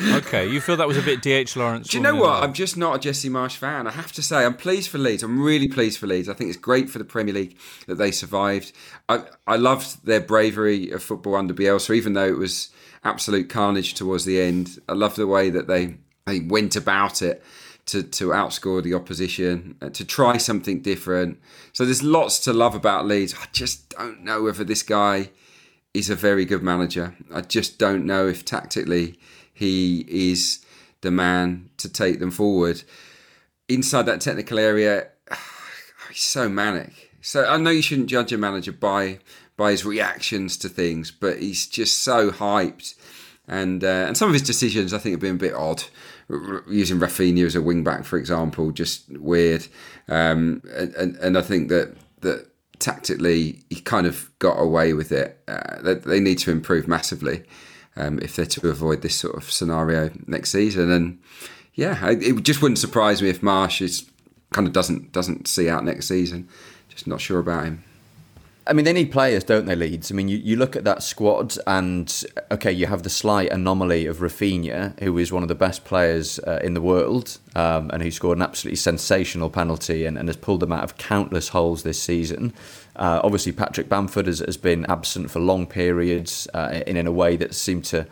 okay, you feel that was a bit DH Lawrence. Do you know what? I'm just not a Jesse Marsch fan. I have to say, I'm pleased for Leeds. I'm really pleased for Leeds. I think it's great for the Premier League that they survived. I, I loved their bravery of football under Bielsa, even though it was absolute carnage towards the end. I love the way that they, they went about it to, to outscore the opposition, uh, to try something different. So there's lots to love about Leeds. I just don't know whether this guy is a very good manager. I just don't know if tactically he is the man to take them forward. Inside that technical area, he's so manic. So I know you shouldn't judge a manager by by his reactions to things, but he's just so hyped, and uh, and some of his decisions I think have been a bit odd. Using Raphinha as a wing back, for example, just weird. Um, and, and I think that that tactically, he kind of got away with it. Uh, they, they, need to improve massively um, if they're to avoid this sort of scenario next season. And yeah, it just wouldn't surprise me if Marsch is kind of doesn't doesn't see out next season. Just not sure about him. I mean, they need players, don't they, Leeds? I mean, you, you look at that squad, and okay, you have the slight anomaly of Raphinha, who is one of the best players uh, in the world, um, and who scored an absolutely sensational penalty and, and has pulled them out of countless holes this season. Uh, obviously, Patrick Bamford has, has been absent for long periods uh, in, in a way that seemed to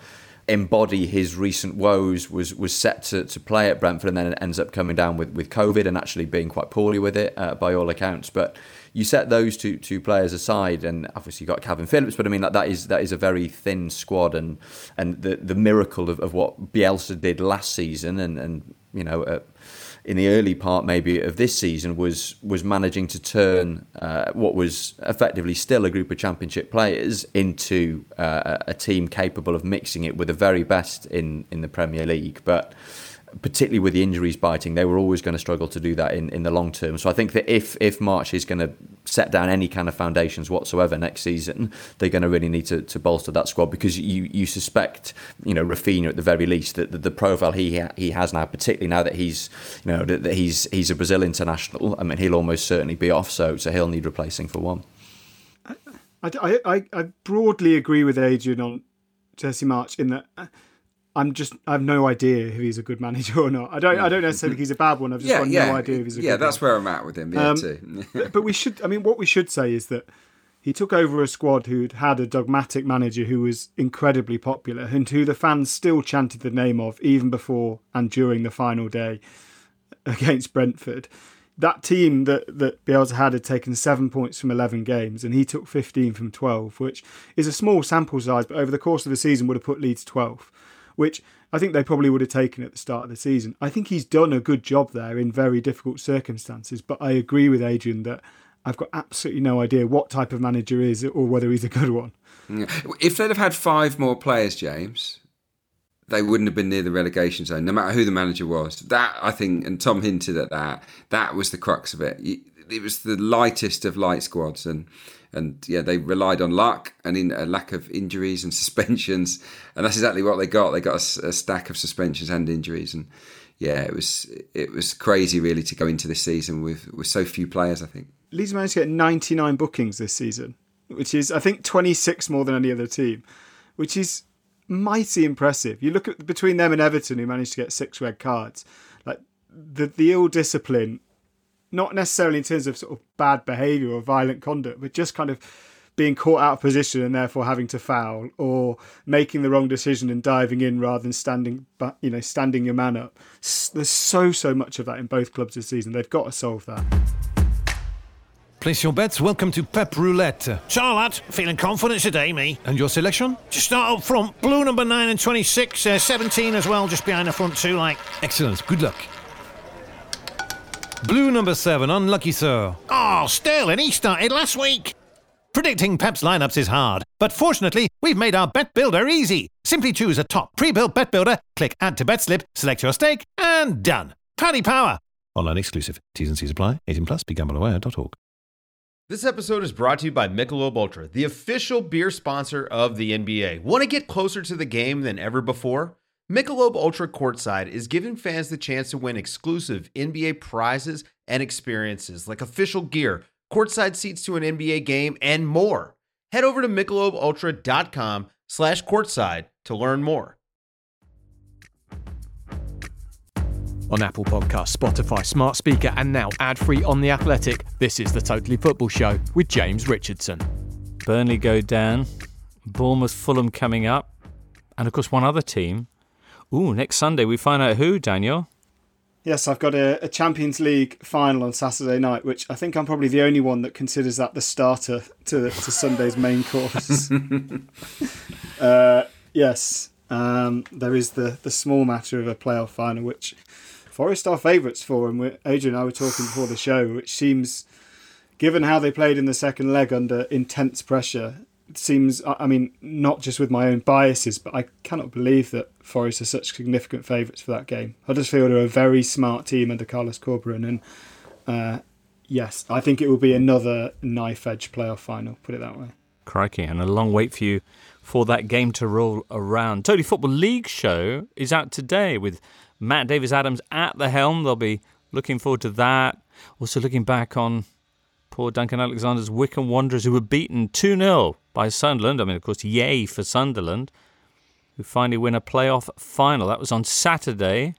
embody his recent woes was was set to, to play at Brentford and then ends up coming down with, with COVID and actually being quite poorly with it uh, by all accounts. But you set those two two players aside, and obviously you got Calvin Phillips, but I mean that, that is that is a very thin squad, and and the the miracle of, of what Bielsa did last season, and and you know. In the early part, maybe of this season, was was managing to turn uh, what was effectively still a group of championship players into uh, a team capable of mixing it with the very best in in the Premier League. But particularly with the injuries biting, they were always going to struggle to do that in, in the long term. So I think that if if Marsch is going to set down any kind of foundations whatsoever next season, they're going to really need to, to bolster that squad because you you suspect you know Raphinha at the very least that the, the profile he he has now, particularly now that he's you know that, that he's he's a Brazil international. I mean he'll almost certainly be off, so so he'll need replacing for one. I, I, I broadly agree with Adrian on Jesse Marsch in that I'm just I have no idea if he's a good manager or not. I don't I don't necessarily think he's a bad one. I've just yeah, got yeah. no idea if he's a yeah. that's one. where I'm at with him. Yeah, Um, too. but we should I mean what we should say is that he took over a squad who'd had a dogmatic manager who was incredibly popular and who the fans still chanted the name of even before and during the final day against Brentford. That team that, that Bielsa had had taken seven points from 11 games and he took 15 from 12, which is a small sample size, but over the course of the season would have put Leeds 12th, which I think they probably would have taken at the start of the season. I think he's done a good job there in very difficult circumstances, but I agree with Adrian that I've got absolutely no idea what type of manager is or whether he's a good one. If they'd have had five more players, James, they wouldn't have been near the relegation zone, no matter who the manager was. That I think, and Tom hinted at that. That was the crux of it. It was the lightest of light squads, and and yeah, they relied on luck and in a lack of injuries and suspensions, and that's exactly what they got. They got a, a stack of suspensions and injuries, and yeah, it was it was crazy really to go into this season with with so few players. I think Leeds managed to get 99 bookings this season, which is I think 26 more than any other team, which is mighty impressive. You look at between them and Everton, who managed to get six red cards, like the the ill discipline, not necessarily in terms of sort of bad behaviour or violent conduct, but just kind of being caught out of position and therefore having to foul or making the wrong decision and diving in rather than standing but you know standing your man up there's so so much of that in both clubs this season they've got to solve that Place your bets. Welcome to Pep Roulette. Charlotte, feeling confident today, me. And your selection? Just start up front. Blue number 9 and 26, uh, 17 as well, just behind the front two, like. Excellent. Good luck. Blue number 7, unlucky sir. Ah, oh, Sterling, he started last week. Predicting Pep's lineups is hard, but fortunately, we've made our bet builder easy. Simply choose a top pre-built bet builder, click add to bet slip, select your stake, and done. Paddy Power. Online exclusive. T's and C's apply. 18 plus. BeGambleAware.org. This episode is brought to you by Michelob Ultra, the official beer sponsor of the NBA. Want to get closer to the game than ever before? Michelob Ultra Courtside is giving fans the chance to win exclusive NBA prizes and experiences like official gear, courtside seats to an NBA game, and more. Head over to michelobultra.com slash courtside to learn more. On Apple Podcasts, Spotify, Smart Speaker, and now ad-free on The Athletic, this is the Totally Football Show with James Richardson. Burnley go down, Bournemouth, Fulham coming up, and of course one other team. Ooh, next Sunday we find out who, Daniel. Yes, I've got a, a, Champions League final on Saturday night, which I think I'm probably the only one that considers that the starter to, to Sunday's main course. uh, yes, um, there is the, the small matter of a playoff final, which Forest are favourites for, and Adrian and I were talking before the show, which seems, given how they played in the second leg under intense pressure, it seems, I mean, not just with my own biases, but I cannot believe that Forest are such significant favourites for that game. Huddersfield are a very smart team under Carlos Corberan, and uh, yes, I think it will be another knife edge playoff final. Put it that way. Crikey, and a long wait for you for that game to roll around. Totally Football League show is out today with Matt Davies Adams at the helm. They'll be looking forward to that. Also, looking back on poor Duncan Alexander's Wycombe Wanderers, who were beaten 2 0 by Sunderland. I mean, of course, yay for Sunderland, who finally win a playoff final. That was on Saturday.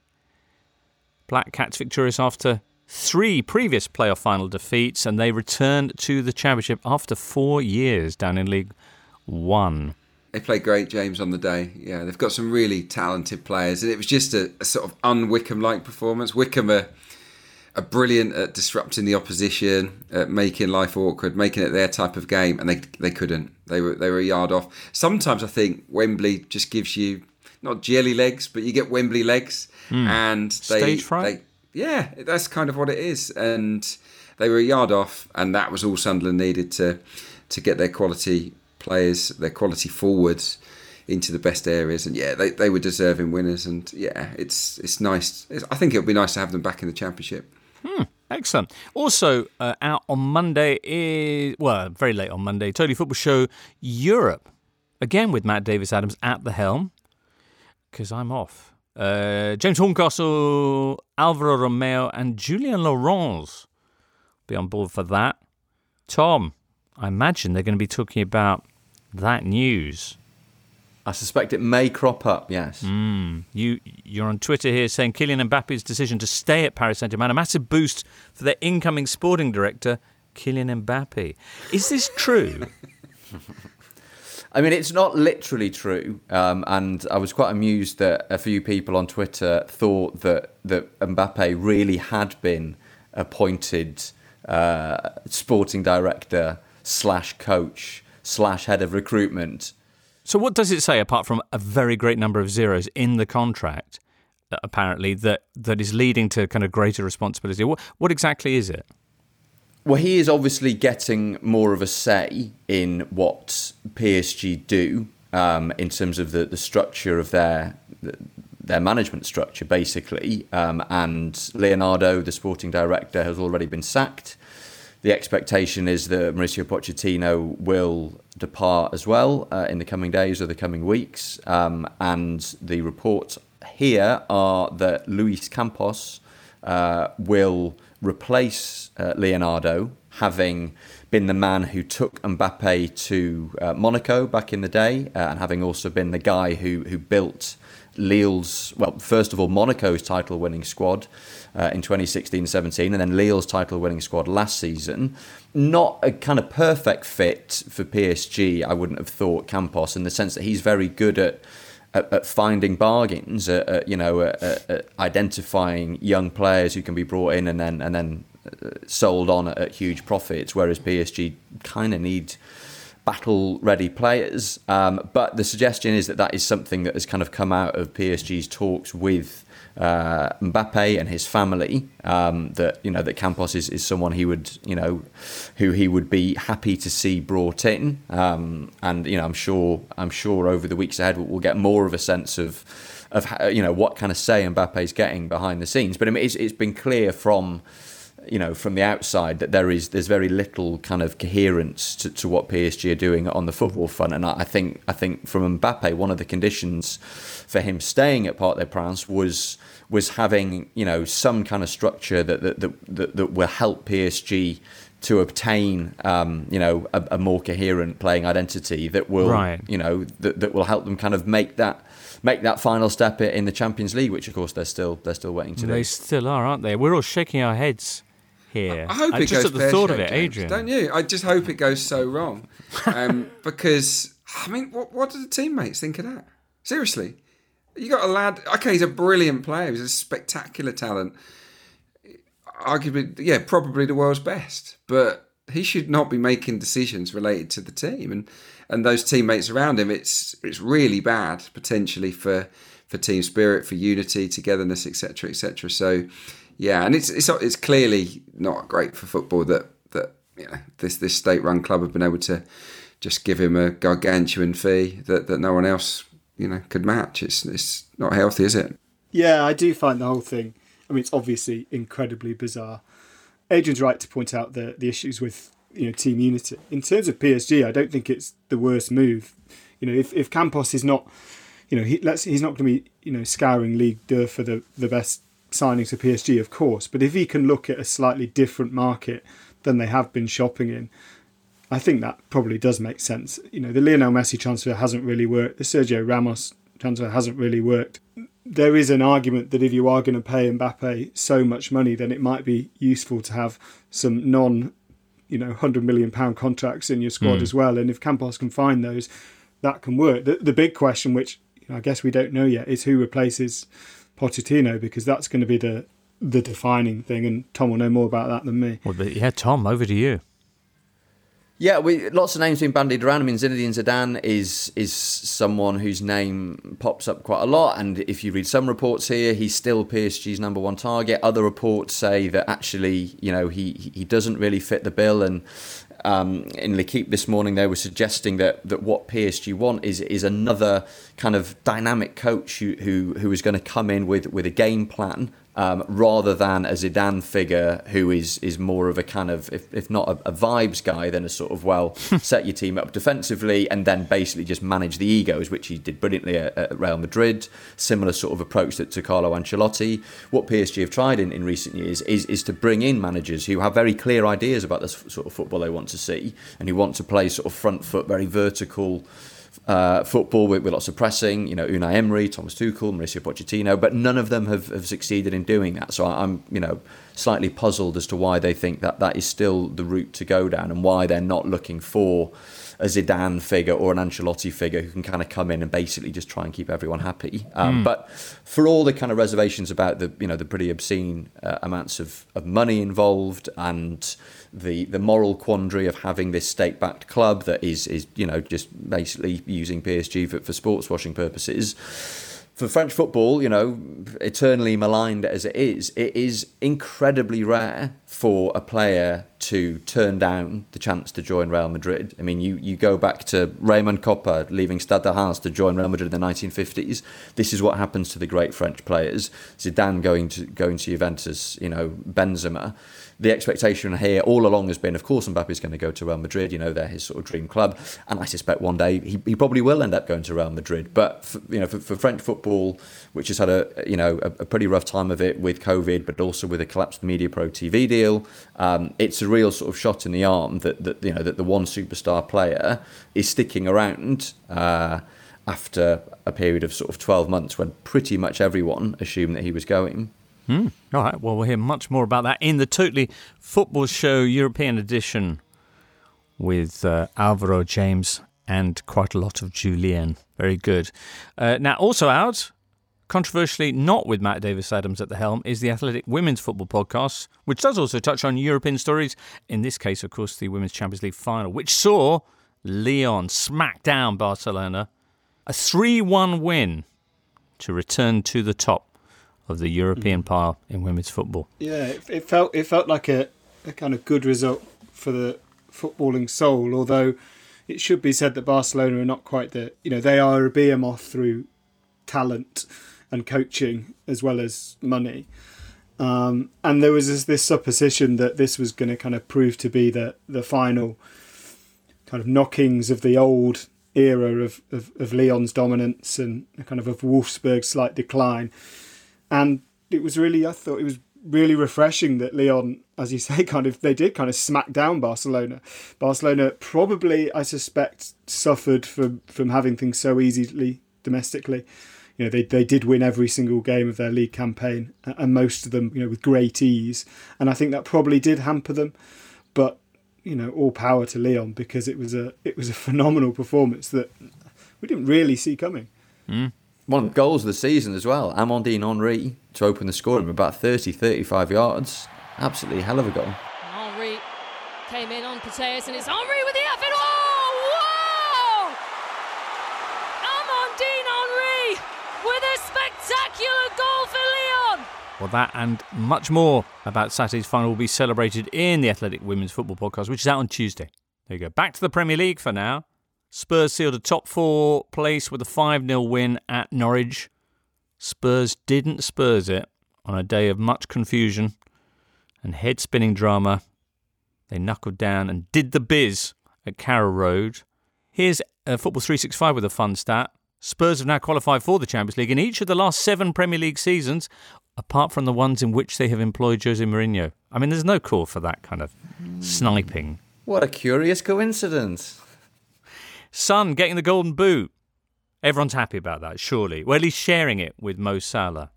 Black Cats victorious after three previous playoff final defeats, and they returned to the championship after four years down in League One. They played great, James, on the day. Yeah, they've got some really talented players, and it was just a, a sort of un-Wycombe like performance. Wycombe are, are brilliant at disrupting the opposition, at making life awkward, making it their type of game, and they they couldn't. They were they were a yard off. Sometimes I think Wembley just gives you not jelly legs, but you get Wembley legs, Mm. and they, Stage fright? they yeah, that's kind of what it is. And they were a yard off, and that was all Sunderland needed to to get their quality players, their quality forwards into the best areas. And yeah, they, they were deserving winners. And yeah, it's it's nice. It's, I think it would be nice to have them back in the championship. Hmm, excellent. Also, uh, out on Monday is, well, very late on Monday, Totally Football Show Europe. Again with Matt Davies Adams at the helm, because I'm off. Uh, James Horncastle, Alvaro Romero, and Julien Laurens be on board for that. Tom, I imagine they're going to be talking about that news. I suspect it may crop up. Yes. Mm. You you're on Twitter here saying Kylian Mbappe's decision to stay at Paris Saint-Germain a massive boost for their incoming sporting director Kylian Mbappe. Is this true? I mean, it's not literally true, um, and I was quite amused that a few people on Twitter thought that that Mbappe really had been appointed uh, sporting director slash coach slash head of recruitment. So what does it say apart from a very great number of zeros in the contract? uh, Apparently, that that is leading to kind of greater responsibility. What what exactly is it? Well, he is obviously getting more of a say in what PSG do um, in terms of the, the structure of their their management structure, basically. Um, and Leonardo, the sporting director, has already been sacked. The expectation is that Mauricio Pochettino will depart as well uh, in the coming days or the coming weeks. Um, and the reports here are that Luis Campos uh, will replace uh, Leonardo, having been the man who took Mbappe to uh, Monaco back in the day, uh, and having also been the guy who who built Lille's well, first of all Monaco's title-winning squad uh, in 2016-17, and then Lille's title-winning squad last season. Not a kind of perfect fit for PSG, I wouldn't have thought Campos in the sense that he's very good at at, finding bargains, at, at, you know, at, identifying young players who can be brought in and then and then uh, sold on at, huge profits. Whereas PSG kind of need battle ready players. Um, but the suggestion is that that is something that has kind of come out of PSG's talks with uh, Mbappe and his family. Um, that you know that Campos is, is someone he would you know who he would be happy to see brought in. Um, and you know I'm sure I'm sure over the weeks ahead we'll, get more of a sense of of you know what kind of say Mbappe's getting behind the scenes. But I mean it's, it's been clear from you know from the outside that there is there's very little kind of coherence to, to what PSG are doing on the football front and I, think I think from Mbappe one of the conditions for him staying at Parc des Princes was was having you know some kind of structure that that that, that, that will help PSG to obtain um, you know a, a more coherent playing identity that will Right. you know that, that will help them kind of make that make that final step in the Champions League which of course they're still they're still waiting to do They still are, aren't they? We're all shaking our heads here. I hope Uh, it just goes at the thought of it, Adrian. Don't you? I just hope it goes so wrong, um, because I mean, what what do the teammates think of that? Seriously, you got a lad. Okay, he's a brilliant player. He's a spectacular talent. Arguably, yeah, probably the world's best, but he should not be making decisions related to the team and and those teammates around him. It's it's really bad potentially for for team spirit, for unity, togetherness, etc., etc. So, yeah, and it's it's it's clearly not great for football that that you know this this state-run club have been able to just give him a gargantuan fee that, that no one else you know could match. It's it's not healthy, is it? Yeah, I do find the whole thing. I mean, it's obviously incredibly bizarre. Adrian's right to point out the the issues with you know team unity. In terms of PSG, I don't think it's the worst move. You know, if if Campos is not, you know, he, let's he's not going to be you know scouring League for the the best signings to PSG, of course. But if he can look at a slightly different market than they have been shopping in, I think that probably does make sense. You know, the Lionel Messi transfer hasn't really worked. The Sergio Ramos transfer hasn't really worked. There is an argument that if you are going to pay Mbappe so much money, then it might be useful to have some non, you know, hundred million pound contracts in your squad Mm. as well. And if Campos can find those, that can work. The, the big question, which you know, I guess we don't know yet, is who replaces Pochettino because that's going to be the the defining thing. And Tom will know more about that than me. Well, but yeah, Tom, over to you. Yeah, we, lots of names being bandied around. I mean, Zinedine Zidane is is someone whose name pops up quite a lot, and if you read some reports here, he's still PSG's number one target. Other reports say that actually, you know, he he doesn't really fit the bill, and um, in L'Equipe this morning they were suggesting that that what PSG want is is another kind of dynamic coach who who, who is going to come in with with a game plan um, rather than a Zidane figure who is is more of a kind of, if, if not a, a vibes guy, then a sort of well set your team up defensively and then basically just manage the egos, which he did brilliantly at, at Real Madrid. Similar sort of approach that to Carlo Ancelotti. What PSG have tried in, in recent years is is to bring in managers who have very clear ideas about the sort of football they want to see and who want to play sort of front foot, very vertical uh, football with, with lots of pressing. You know, Unai Emery, Thomas Tuchel, Mauricio Pochettino, but none of them have, have succeeded in doing that. So I- I'm, you know, slightly puzzled as to why they think that that is still the route to go down and why they're not looking for a Zidane figure or an Ancelotti figure who can kind of come in and basically just try and keep everyone happy. Um, Mm. But for all the kind of reservations about the, you know, the pretty obscene uh, amounts of, of money involved and the the moral quandary of having this state-backed club that is is you know just basically using PSG for, for sports washing purposes. For French football, you know, eternally maligned as it is, it is incredibly rare for a player to turn down the chance to join Real Madrid. I mean, you, you go back to Raymond Kopa leaving Stade de Reims to join Real Madrid in the 1950s. This is what happens to the great French players. Zidane going to going to Juventus, you know, Benzema the expectation here all along has been, of course, Mbappe's going to go to Real Madrid. You know, they're his sort of dream club, and I suspect one day he, he probably will end up going to Real Madrid. But for, you know, for, for French football, which has had a you know a, a pretty rough time of it with COVID, but also with a collapsed Media Pro TV deal, um, it's a real sort of shot in the arm that that you know that the one superstar player is sticking around. Uh, after a period of sort of 12 months when pretty much everyone assumed that he was going. Hmm. All right. Well, we'll hear much more about that in the Totally Football Show European edition with uh, Alvaro James and quite a lot of Julian. Very good. Uh, now, also out, controversially not with Matt Davies Adams at the helm, is the Athletic Women's Football Podcast, which does also touch on European stories. In this case, of course, the Women's Champions League final, which saw Lyon smack down Barcelona, a 3 1 win to return to the top of the European pile in women's football. Yeah, it, it felt it felt like a, a kind of good result for the footballing soul. Although it should be said that Barcelona are not quite the you know they are a behemoth through talent and coaching as well as money. Um, and there was this, this supposition that this was going to kind of prove to be the the final kind of knockings of the old era of, of, of Lyon's dominance and kind of of Wolfsburg's slight decline. And it was really, I thought it was really refreshing that Lyon, as you say, kind of they did kind of smack down Barcelona. Barcelona probably, I suspect, suffered from from having things so easily domestically. You know, they they did win every single game of their league campaign, and most of them, you know, with great ease. And I think that probably did hamper them. But you know, all power to Lyon because it was a it was a phenomenal performance that we didn't really see coming. Hmm. One of the goals of the season as well, Amandine Henry to open the scoring from about 30, 35 yards. Absolutely hell of a goal. Henry came in on Pateas and it's Henry with the effort. Oh, wow! Amandine Henry with a spectacular goal for Lyon. Well, that and much more about Saturday's final will be celebrated in the Athletic Women's Football Podcast, which is out on Tuesday. There you go. Back to the Premier League for now. Spurs sealed a top four place with a 5 0 win at Norwich. Spurs didn't Spurs it on a day of much confusion and head spinning drama. They knuckled down and did the biz at Carrow Road. Here's uh, Football 365 with a fun stat. Spurs have now qualified for the Champions League in each of the last seven Premier League seasons, apart from the ones in which they have employed Jose Mourinho. I mean, there's no call for that kind of sniping. What a curious coincidence. Son getting the golden boot. Everyone's happy about that, surely. Well, least sharing it with Mo Salah.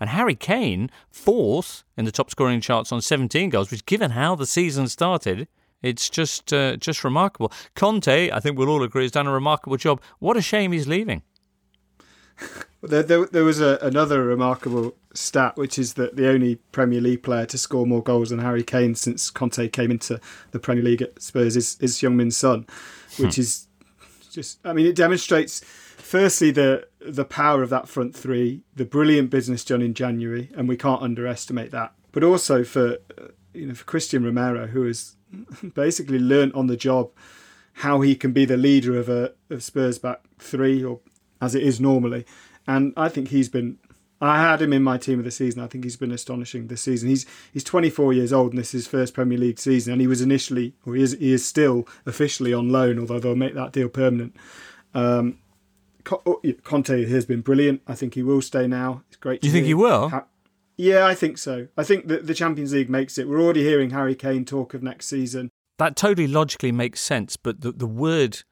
And Harry Kane, fourth in the top scoring charts on 17 goals, which, given how the season started, it's just uh, just remarkable. Conte, I think we'll all agree, has done a remarkable job. What a shame he's leaving. There, there, there was a, another remarkable stat, which is that the only Premier League player to score more goals than Harry Kane since Conte came into the Premier League at Spurs is, is Heung-min Son, which Hmm. is just, I mean, it demonstrates firstly the the power of that front three, the brilliant business done in January, and we can't underestimate that. But also for you know for Cristian Romero, who has basically learnt on the job how he can be the leader of a of Spurs back three, or as it is normally. And I think he's been. I had him in my team of the season. I think he's been astonishing this season. He's he's 24 years old and this is his first Premier League season. And he was initially, or he is, he is still officially on loan, although they'll make that deal permanent. Um, oh, Conte has been brilliant. I think he will stay now. It's great. Do You think he will? Ha- yeah, I think so. I think that the Champions League makes it. We're already hearing Harry Kane talk of next season. That totally logically makes sense, but the, the word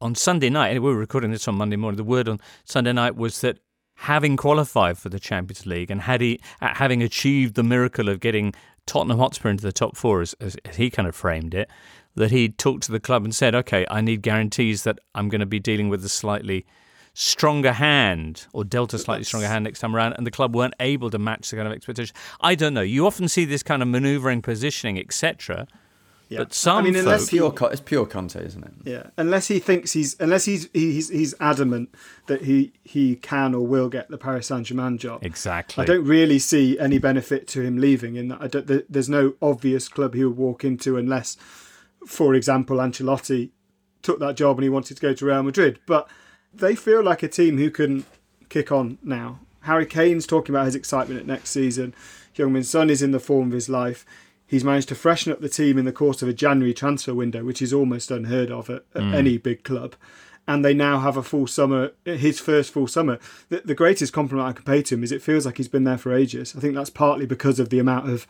on Sunday night, and we were recording this on Monday morning, the word on Sunday night was that having qualified for the Champions League and had he, uh, having achieved the miracle of getting Tottenham Hotspur into the top four, as, as, as he kind of framed it, that he talked to the club and said, okay, I need guarantees that I'm going to be dealing with a slightly stronger hand or dealt a slightly stronger hand next time around, and the club weren't able to match the kind of expectation. I don't know. You often see this kind of manoeuvring, positioning, etc. But some I mean, unless folk- he- Pure, it's pure Conte, isn't it? Yeah, unless he thinks he's unless he's he's he's adamant that he he can or will get the Paris Saint Germain job. Exactly. I don't really see any benefit to him leaving. In that, I don't, there's no obvious club he would walk into unless, for example, Ancelotti took that job and he wanted to go to Real Madrid. But they feel like a team who can kick on now. Harry Kane's talking about his excitement at next season. Heung-min Son is in the form of his life. He's managed to freshen up the team in the course of a January transfer window, which is almost unheard of at, at Mm. any big club. And they now have a full summer, his first full summer. The, the greatest compliment I can pay to him is it feels like he's been there for ages. I think that's partly because of the amount of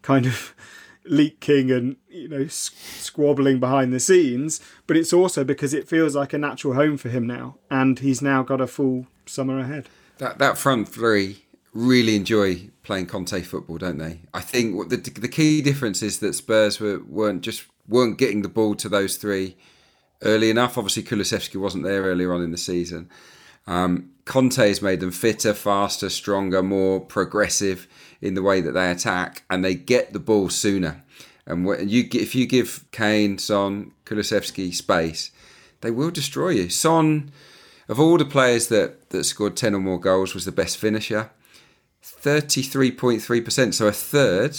kind of leaking and you know squabbling behind the scenes, but it's also because it feels like a natural home for him now, and he's now got a full summer ahead. That that front three really enjoy playing Conte football, don't they? I think the the key difference is that Spurs were weren't just weren't getting the ball to those three early enough. Obviously, Kulusevski wasn't there earlier on in the season. Um, Conte has made them fitter, faster, stronger, more progressive in the way that they attack, and they get the ball sooner. And when you if you give Kane, Son, Kulusevski space, they will destroy you. Son, of all the players that that scored ten or more goals, was the best finisher. Thirty three point three percent, so a third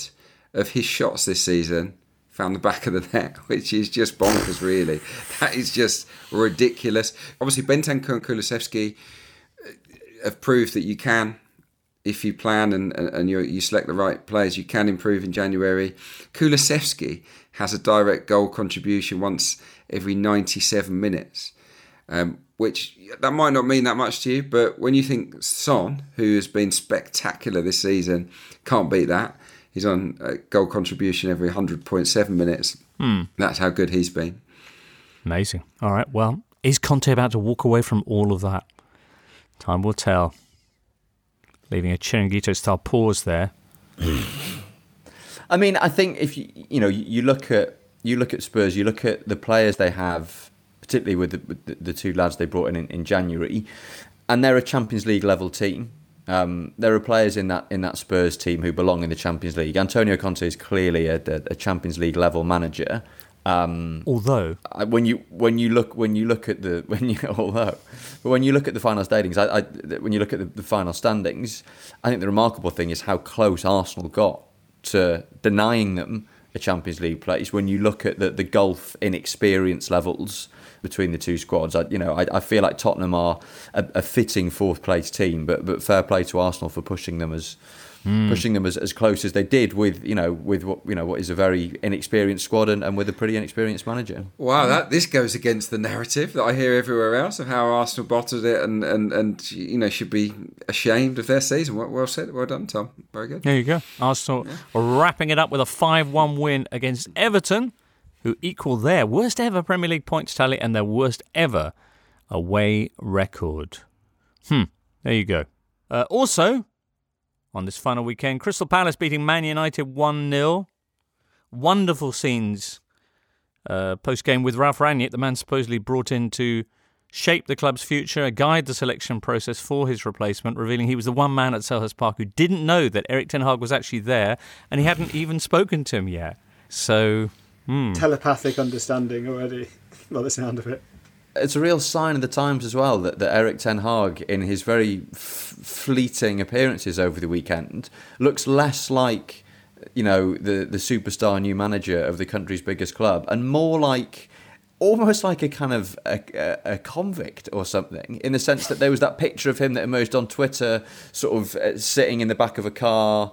of his shots this season found the back of the net, which is just bonkers, really. That is just ridiculous. Obviously, Bentancur and Kulusevski uh, have proved that you can, if you plan and, and, and you, you select the right players, you can improve in January. Kulusevski has a direct goal contribution once every 97 minutes, um, which that might not mean that much to you, but when you think Son, who has been spectacular this season, can't beat that. He's on a goal contribution every 100.7 minutes. Hmm. That's how good he's been. Amazing. All right. Well, is Conte about to walk away from all of that? Time will tell. Leaving a Chiringuito style pause there. I mean, I think if you you know you look at you look at Spurs, you look at the players they have, particularly with the, with the, two lads they brought in, in in January, and they're a Champions League level team. Um, there are players in that in that Spurs team who belong in the Champions League. Antonio Conte is clearly a, a, a Champions League level manager. Um, although I, when you when you look when you look at the when you although but when you look at the final standings, I, I when you look at the, the final standings, I think the remarkable thing is how close Arsenal got to denying them a Champions League place. When you look at the, the gulf in experience levels between the two squads, I, you know, I, I feel like Tottenham are a, a fitting fourth place team, but but fair play to Arsenal for pushing them as hmm. pushing them as, as close as they did with you know with what you know what is a very inexperienced squad and, and with a pretty inexperienced manager. Wow, that this goes against the narrative that I hear everywhere else of how Arsenal bottled it and and, and you know should be ashamed of their season. Well, well said, well done, Tom. Very good. There you go. Arsenal wrapping it up with a 5 1 win against Everton, who equal their worst ever Premier League points tally and their worst ever away record. Hmm, there you go. Uh, also, on this final weekend, Crystal Palace beating Man United 1 0. Wonderful scenes uh, post game with Ralph Rangnick, the man supposedly brought in to shape the club's future, guide the selection process for his replacement, revealing he was the one man at Selhurst Park who didn't know that Erik Ten Hag was actually there and he hadn't even spoken to him yet. So, hmm. Telepathic understanding already, by the sound of it. It's a real sign of the times as well that, that Erik Ten Hag, in his very f- fleeting appearances over the weekend, looks less like you know the the superstar new manager of the country's biggest club, and more like almost like a kind of a, a, a, convict or something, in the sense that there was that picture of him that emerged on Twitter, sort of uh, sitting in the back of a car,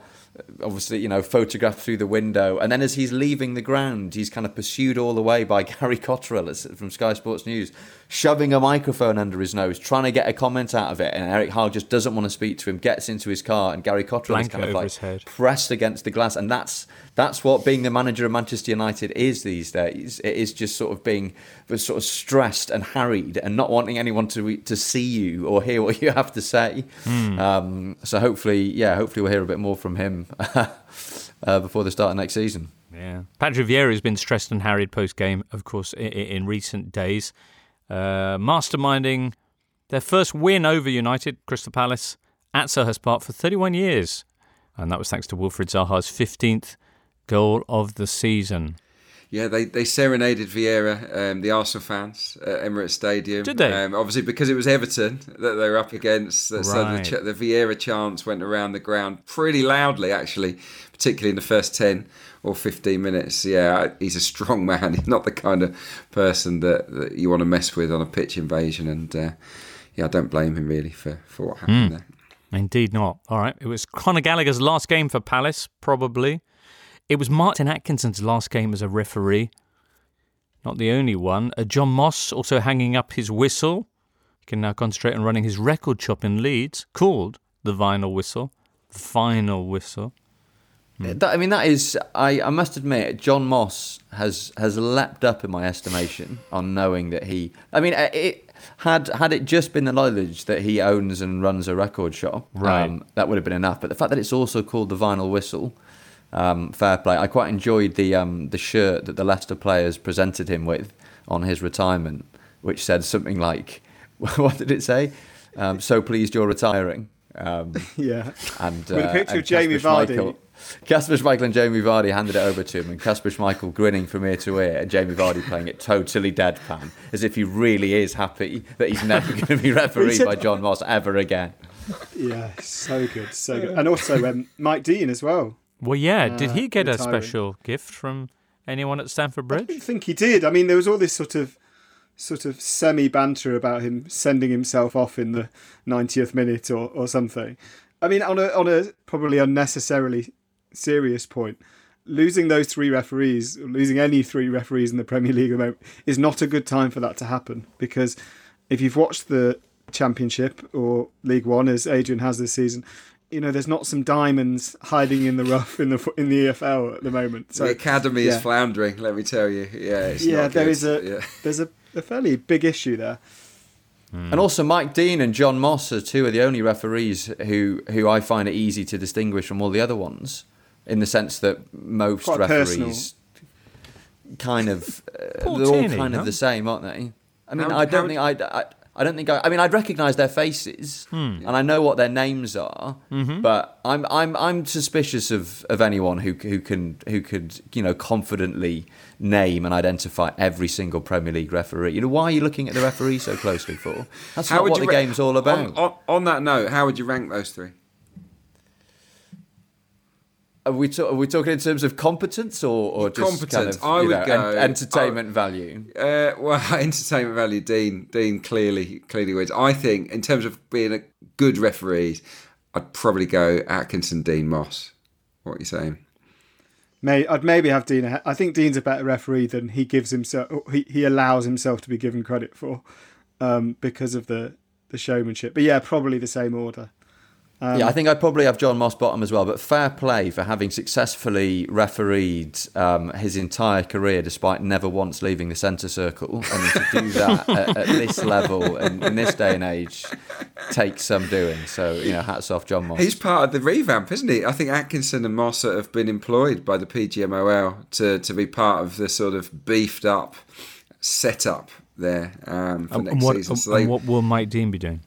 obviously, you know, photographed through the window. And then as he's leaving the ground, he's kind of pursued all the way by Gary Cotterill from Sky Sports News, shoving a microphone under his nose, trying to get a comment out of it. And Erik Hag just doesn't want to speak to him, gets into his car, and Gary Cotterill is kind of like pressed against the glass. And that's that's what being the manager of Manchester United is these days. It is just sort of being sort of stressed and harried and not wanting anyone to to see you or hear what you have to say. Hmm. Um, so hopefully, yeah, hopefully we'll hear a bit more from him uh, before the start of next season. Yeah, Patrick Vieira has been stressed and harried post game, of course, in, in recent days, uh, masterminding their first win over United, Crystal Palace, at Selhurst Park for 31 years, and that was thanks to Wilfried Zaha's 15th goal of the season. Yeah, they, they serenaded Vieira, um, the Arsenal fans at Emirates Stadium. Did they? Um, obviously, because it was Everton that they were up against. So Right. the, ch- the Vieira chants went around the ground pretty loudly, actually, particularly in the first 10 or 15 minutes. Yeah, he's a strong man. He's not the kind of person that, that you want to mess with on a pitch invasion. And uh, yeah, I don't blame him really for, for what happened Hmm. there. Indeed not. All right. It was Conor Gallagher's last game for Palace, probably. It was Martin Atkinson's last game as a referee. Not the only one. Uh, John Moss also hanging up his whistle. He can now concentrate on running his record shop in Leeds, called the Vinyl Whistle. The Final Whistle. That, I mean, that is. I, I must admit, John Moss has has leapt up in my estimation on knowing that he. I mean, uh, it had had it just been the knowledge that he owns and runs a record shop, Right. um, that would have been enough. But the fact that it's also called the Vinyl Whistle, um, fair play. I quite enjoyed the um, the shirt that the Leicester players presented him with on his retirement, which said something like, "What did it say? Um, so pleased you're retiring." Um, Yeah. and With a uh, picture and of Jamie Vardy. Kasper Schmeichel and Jamie Vardy handed it over to him, and Kasper Schmeichel grinning from ear to ear, and Jamie Vardy playing it totally deadpan, as if he really is happy that he's never going to be refereed by John Moss ever again. Yeah, so good, so good. And also um, Mike Dean as well. Well, yeah. Did Uh, he get a special gift from anyone at Stamford Bridge? I don't think he did. I mean, there was all this sort of sort of semi banter about him sending himself off in the 90th minute or, or something. I mean, on a on a probably unnecessarily serious point, losing those three referees, losing any three referees in the Premier League at the moment, is not a good time for that to happen. Because if you've watched the Championship or League One, as Adrian has this season, you know there's not some diamonds hiding in the rough in the in the EFL at the moment. So the academy yeah. is floundering, let me tell you. Yeah, it's yeah, not there good. is a Yeah. there's a, a fairly big issue there. And also, Mike Dean and John Moss are two of the only referees who, who I find it easy to distinguish from all the other ones, in the sense that most Quite referees kind of uh, they're all Tierney, kind no? of the same, aren't they? I mean, How- I don't how- think I'd, I. I don't think I. I mean, I'd recognise their faces, hmm. and I know what their names are. Mm-hmm. But I'm I'm I'm suspicious of, of anyone who who can who could you know confidently name and identify every single Premier League referee. You know, why are you looking at the referee so closely for? That's not what the ra- game's all about. On, on, on that note, how would you rank those three? Are we, ta- are we talking in terms of competence or, or just Competence, kind of I would know, en- go- entertainment value? Uh, well, entertainment value, Dean. Dean clearly clearly wins. I think in terms of being a good referees, I'd probably go Atkinson, Dean, Moss. What are you saying? May I'd maybe have Dean. I think Dean's a better referee than he gives himself. He he allows himself to be given credit for, um, because of the the showmanship. But yeah, probably the same order. Um, yeah, I think I'd probably have John Moss bottom as well, but fair play for having successfully refereed um, his entire career despite never once leaving the centre circle. And to do that at, at, this level and in this day and age takes some doing. So, you know, hats off John Moss. He's part of the revamp, isn't he? I think Atkinson and Moss have been employed by the PGMOL to, to be part of the sort of beefed up setup there um, for And, next what, season. So and they- what will Mike Dean be doing?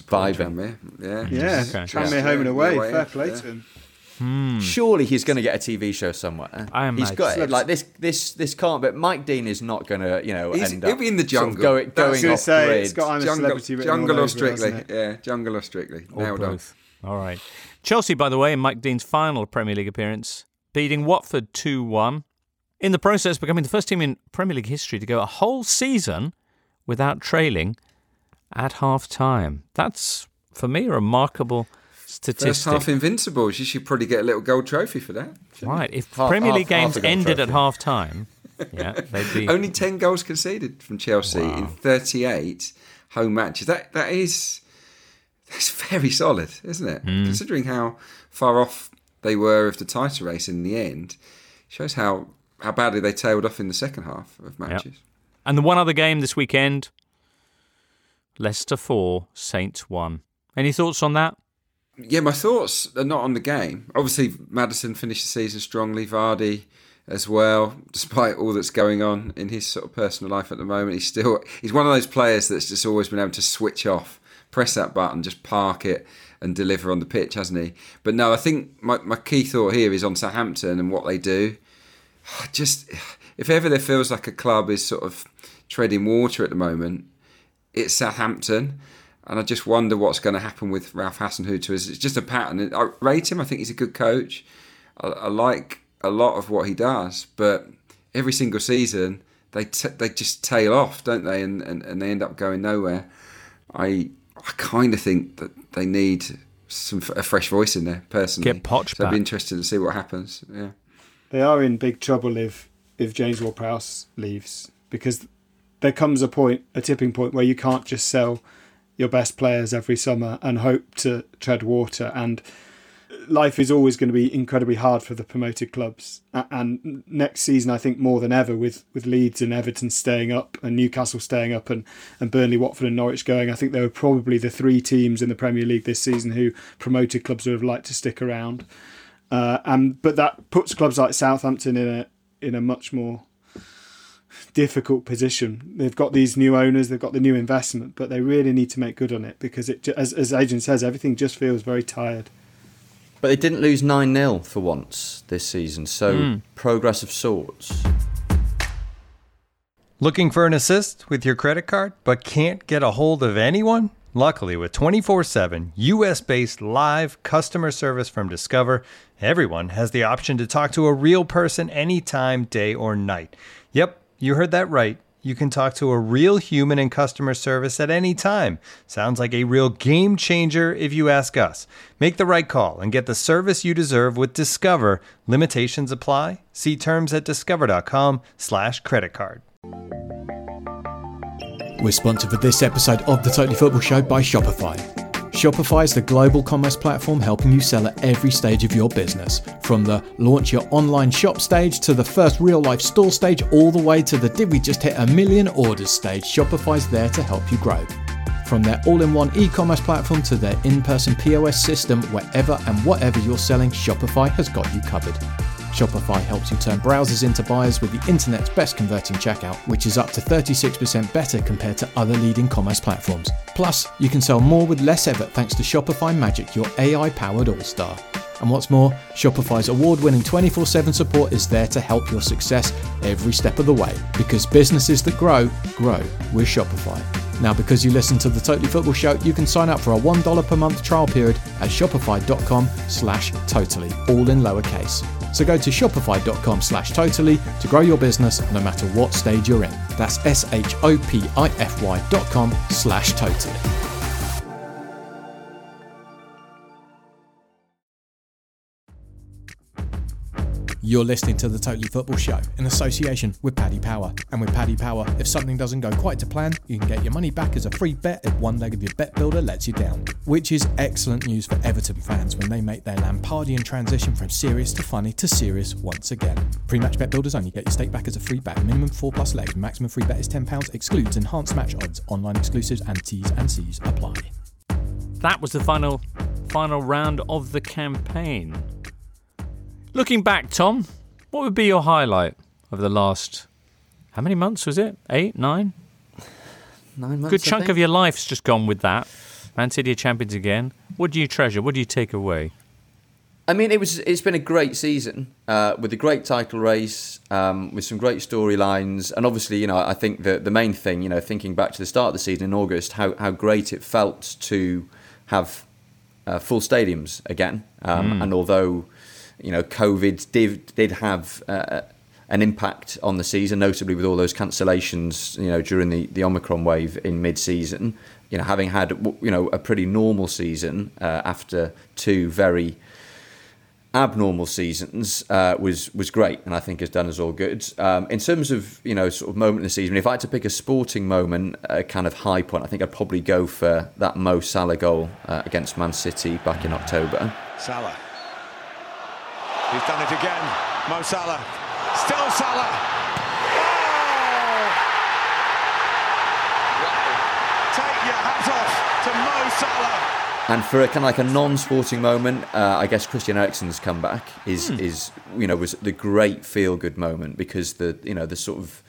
Vibing. Tranmere, Yeah. Mm-hmm. yeah, Okay. Tranmere home and away. Away, Fair play yeah. to him. Hmm. Surely he's going to get a TV show somewhere. I He's imagine. got like this. This this can't. But Mike Dean is not going to, you know, He's- end he'll be in the sort of jungle. going, That's- going I gonna off say, grid. it's got I'm a Jungle, celebrity jungle or strictly? Yeah, jungle or strictly. Or Nailed on. both. All right. Chelsea, by the way, in Mike Dean's final Premier League appearance, beating Watford 2 1. In the process, becoming the first team in Premier League history to go a whole season without trailing at half time. That's, for me, a remarkable statistic. First half invincibles. You should probably get a little gold trophy for that. Right. If Half- Premier League half games a goal ended at half time, yeah, they'd be. Only ten goals conceded from Chelsea in thirty-eight home matches. That that is that's very solid, isn't it? Hmm. Considering how far off they were of the title race in the end, shows how how badly they tailed off in the second half of matches. And the one other game this weekend Leicester 4, Saints 1. Any thoughts on that? Yeah, my thoughts are not on the game. Obviously, Maddison finished the season strongly. Vardy as well, despite all that's going on in his sort of personal life at the moment. He's still he's one of those players that's just always been able to switch off, press that button, just park it and deliver on the pitch, hasn't he? But no, I think my, my key thought here is on Southampton and what they do. Just if ever there feels like a club is sort of treading water at the moment, it's Southampton. And I just wonder what's going to happen with Ralph Hasenhuttl. It's just a pattern. I rate him. I think he's a good coach. I, I like a lot of what he does, but every single season they t- they just tail off, don't they? And, and, and they end up going nowhere. I I kind of think that they need some a fresh voice in there personally. Get Poch so I'd be interested to see what happens. Yeah. They are in big trouble if if James Ward-Prowse leaves because there comes a point, a tipping point where you can't just sell your best players every summer and hope to tread water. And life is always going to be incredibly hard for the promoted clubs. And next season, I think more than ever, with with Leeds and Everton staying up and Newcastle staying up and and Burnley, Watford, and Norwich going, I think they were probably the three teams in the Premier League this season who promoted clubs would have liked to stick around. Uh, and but that puts clubs like Southampton in a in a much more difficult position. They've got these new owners, they've got the new investment, but they really need to make good on it because it, ju- as as Adrian says, everything just feels very tired. But they didn't lose 9 0 for once this season, so Hmm. progress of sorts. Looking for an assist with your credit card but can't get a hold of anyone? Luckily, with 24 7 US based live customer service from Discover, everyone has the option to talk to a real person anytime, day or night. Yep, you heard that right. You can talk to a real human in customer service at any time. Sounds like a real game changer if you ask us. Make the right call and get the service you deserve with Discover. Limitations apply. See terms at discover.com/slash credit card. We're sponsored for this episode of the Totally Football Show by Shopify. Shopify is the global commerce platform helping you sell at every stage of your business. From the launch your online shop stage to the first real life store stage, all the way to the did we just hit a million orders stage, Shopify's there to help you grow. From their all in one e commerce platform to their in person POS system, wherever and whatever you're selling, Shopify has got you covered. Shopify helps you turn browsers into buyers with the internet's best converting checkout, which is up to 36% better compared to other leading commerce platforms. Plus, you can sell more with less effort thanks to Shopify Magic, your AI powered all star. And what's more, Shopify's award winning 24 7 support is there to help your success every step of the way because businesses that grow, grow with Shopify. Now, because you listen to the Totally Football Show, you can sign up for a $1 per month trial period at shopify.com slash totally, all in lowercase. So go to shopify.com slash totally to grow your business no matter what stage you're in. That's S-H-O-P-I-F-Y dot com slash totally. You're listening to the Totally Football Show in association with Paddy Power. And with Paddy Power, if something doesn't go quite to plan, you can get your money back as a free bet if one leg of your bet builder lets you down. Which is excellent news for Everton fans when they make their Lampardian transition from serious to funny to serious once again. Pre match bet builders only get your stake back as a free bet. Minimum 4 plus legs. Maximum free bet is £10. Excludes enhanced match odds. Online exclusives and T's and C's apply. That was the final final round of the campaign. Looking back, Tom, what would be your highlight of the last how many months was it? Eight, nine? Nine months. Good chunk of your life's just gone with that. Man City are champions again. What do you treasure? What do you take away? I mean, it was. It's been a great season uh, with a great title race, um, with some great storylines, and obviously, you know, I think the the main thing, you know, thinking back to the start of the season in August, how how great it felt to have uh, full stadiums again. Um, Mm. And although, you know, COVID did did have uh, an impact on the season, notably with all those cancellations, you know, during the, the Omicron wave in mid-season. You know, having had you know a pretty normal season uh, after two very abnormal seasons uh, was was great, and I think has done us all good. Um, in terms of you know sort of moment in the season, if I had to pick a sporting moment, a kind of high point, I think I'd probably go for that Mo Salah goal uh, against Man City back in October. Salah. He's done it again. Mo Salah. Still Salah. Oh! Take your hat off to Mo Salah. And for a kind of like a non-sporting moment, uh, I guess Christian Eriksen's comeback is is you know was the great feel-good moment because the you know the sort of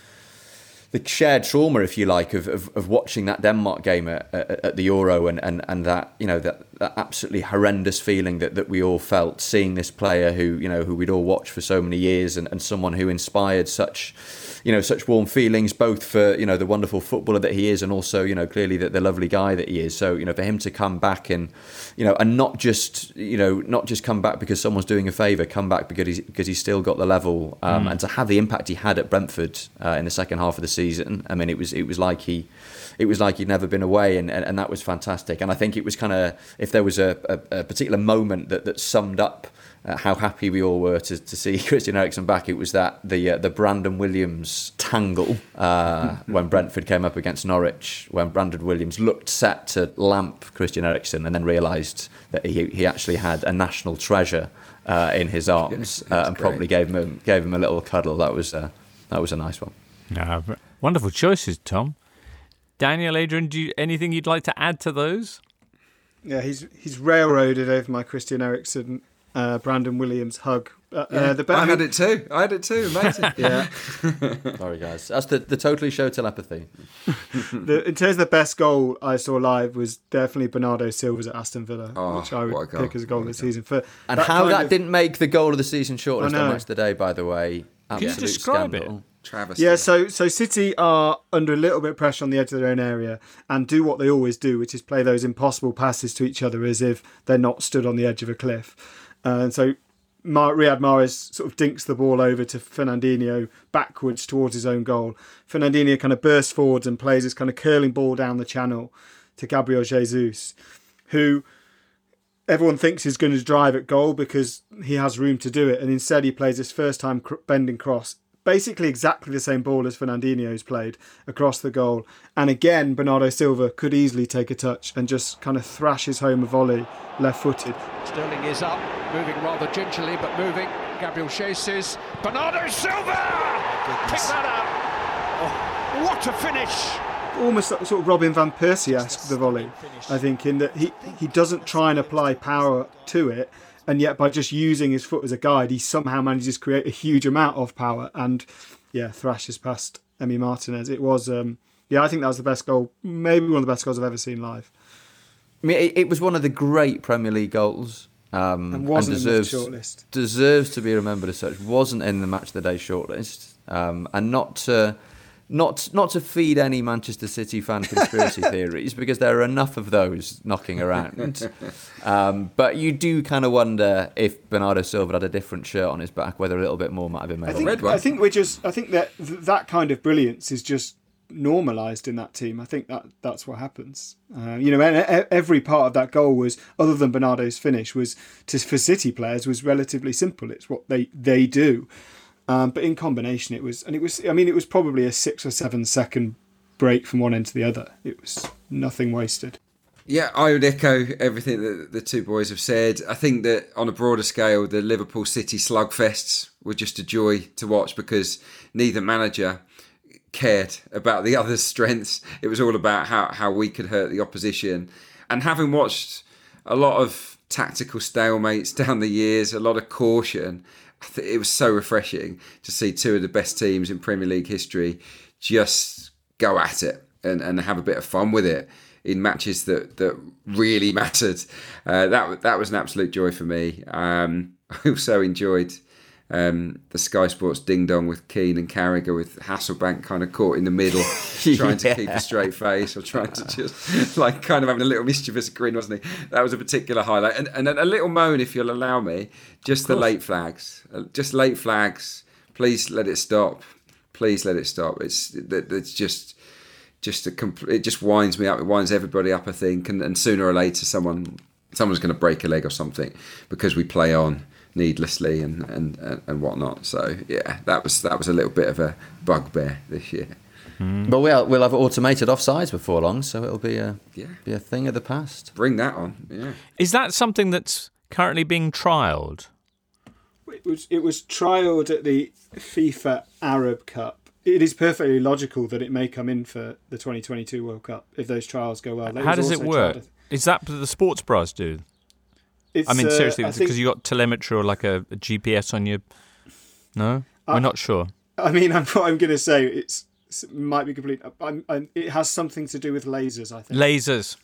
the shared trauma, if you like, of, of, of watching that Denmark game at, at, at the Euro and, and, and that you know that, that absolutely horrendous feeling that, that we all felt seeing this player who you know who we'd all watched for so many years and, and someone who inspired such you know such warm feelings both for you know the wonderful footballer that he is and also you know clearly the, the lovely guy that he is. So you know for him to come back and you know and not just you know not just come back because someone's doing a favour, come back because he's because he's still got the level um, Mm. and to have the impact he had at Brentford uh, in the second half of the season. I mean, it was it was like he, it was like he'd never been away, and, and, and that was fantastic. And I think it was kind of if there was a, a, a particular moment that, that summed up uh, how happy we all were to, to see Christian Eriksen back, it was that the uh, the Brandon Williams tangle uh, when Brentford came up against Norwich, when Brandon Williams looked set to lamp Christian Eriksen, and then realised that he he actually had a national treasure. Uh, in his arms, uh, and great. probably gave him a, gave him a little cuddle. That was uh, that was a nice one. Wonderful choices, Tom. Daniel, Adrian, do you, anything you'd like to add to those? Yeah, he's he's railroaded over my Christian Eriksen, uh, Brandon Williams hug. Uh, Yeah, uh, the be- I, I had it too. I had it too. Amazing. Yeah. Sorry, guys. That's the, the totally show telepathy. the, in terms of the best goal I saw live was definitely Bernardo Silva's at Aston Villa, Oh, which I would pick as a goal of the season. For And how that of- didn't make the goal of the season shortlist I on know. Match Today, by the way. Can you Absolute describe it? scandal. Travesty. Yeah, so so City are under a little bit of pressure on the edge of their own area and do what they always do, which is play those impossible passes to each other as if they're not stood on the edge of a cliff. Uh, and so Mar- Riyad Mahrez sort of dinks the ball over to Fernandinho backwards towards his own goal. Fernandinho kind of bursts forwards and plays this kind of curling ball down the channel to Gabriel Jesus, who everyone thinks is going to drive at goal because he has room to do it, and instead he plays his first time bending cross. Basically, exactly the same ball as Fernandinho's played across the goal. And again, Bernardo Silva could easily take a touch and just kind of thrashes home a volley left footed. Sterling is up, moving rather gingerly, but moving. Gabriel chases. Bernardo Silva! Pick that up! Oh, what a finish! Almost sort of Robin Van Persie esque, the volley, I think, in that he, he doesn't try and apply power to it, and yet by just using his foot as a guide, he somehow manages to create a huge amount of power and, yeah, thrashes past Emi Martinez. It was, um, yeah, I think that was the best goal, maybe one of the best goals I've ever seen live. I mean, it, it was one of the great Premier League goals. Um, And wasn't in the deserves, shortlist. Deserves to be remembered as such. Wasn't in the Match of the Day shortlist. Um, and not to, not, not to feed any Manchester City fan conspiracy theories, because there are enough of those knocking around. Um, but you do kind of wonder if Bernardo Silva had a different shirt on his back, whether a little bit more might have been made. I think, I think we're just. I think that th- that kind of brilliance is just normalised in that team. I think that that's what happens. Uh, you know, every part of that goal was, other than Bernardo's finish, was to for City players was relatively simple. It's what they they do. Um, but in combination, it was, and it was. I mean, it was probably a six or seven second break from one end to the other. It was nothing wasted. Yeah, I would echo everything that the two boys have said. I think that on a broader scale, the Liverpool City slugfests were just a joy to watch because neither manager cared about the other's strengths. It was all about how, how we could hurt the opposition. And having watched a lot of tactical stalemates down the years, a lot of caution, it was so refreshing to see two of the best teams in Premier League history just go at it and, and have a bit of fun with it in matches that that really mattered. Uh, that that was an absolute joy for me. Um, I also enjoyed um, the Sky Sports ding dong with Keane and Carragher with Hasselbaink kind of caught in the middle, trying yeah. to keep a straight face or trying to just like kind of having a little mischievous grin, wasn't he? That was a particular highlight. And, and a little moan, if you'll allow me, just the late flags. Uh, just late flags. Please let it stop. Please let it stop. It's it's just just a compl- it just winds me up. It winds everybody up. I think, and, and sooner or later, someone someone's going to break a leg or something because we play on needlessly and, and, and whatnot. So yeah, that was that was a little bit of a bugbear this year. Mm. But we'll we'll have automated offsides before long, so it'll be a yeah. be a thing of the past. Bring that on. Yeah. Is that something that's currently being trialled? It was it was trialled at the FIFA Arab Cup. It is perfectly logical that it may come in for the 2022 World Cup if those trials go well. How does it work? Is that the sports bras do? It's, I mean, seriously, uh, because you got telemetry or like a, a GPS on your. No, we're not sure. I mean, I'm, what I'm going to say it's it might be complete. I'm, I'm, it has something to do with lasers. I think lasers.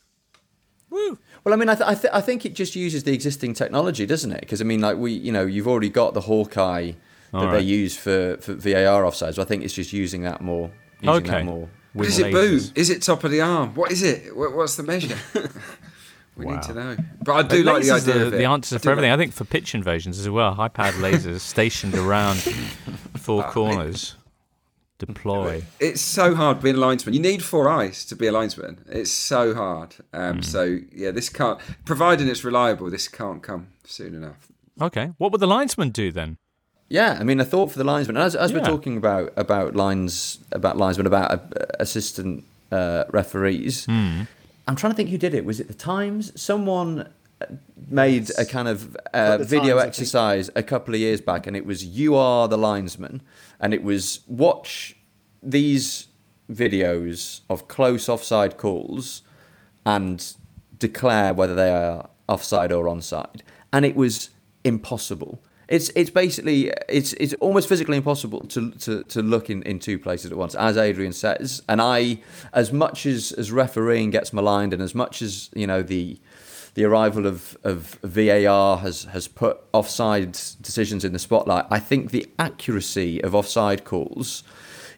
Woo. Well, I mean, I, th- I, th- I think it just uses the existing technology, doesn't it? Because I mean, like we, you know, you've already got the Hawkeye that right. they use for, for VAR offsides. So I think it's just using that more. Using okay. That more is it boot? Is it top of the arm? What is it? What's the measure? We wow. need to know. But I do like the idea the, of it. The answer for everything. Like... I think for pitch invasions as well, high powered lasers stationed around four uh, corners. It, deploy. It's so hard being a linesman. You need four eyes to be a linesman. It's so hard. Um, mm. So yeah, this can't. Providing it's reliable, this can't come soon enough. Okay. What would the linesman do then? Yeah, I mean, a thought for the linesman. As, as yeah. we're talking about about lines, about linesmen, about uh, assistant uh, referees. Mm. I'm trying to think who did it. Was it the Times? Someone made a kind of uh, video times, exercise a couple of years back, and it was "You are the linesman," and it was watch these videos of close offside calls and declare whether they are offside or onside, and it was impossible. It's it's basically it's it's almost physically impossible to, to, to look in, in two places at once, as Adrian says. And I, as much as, as refereeing gets maligned, and as much as you know the the arrival of, of VAR has has put offside decisions in the spotlight, I think the accuracy of offside calls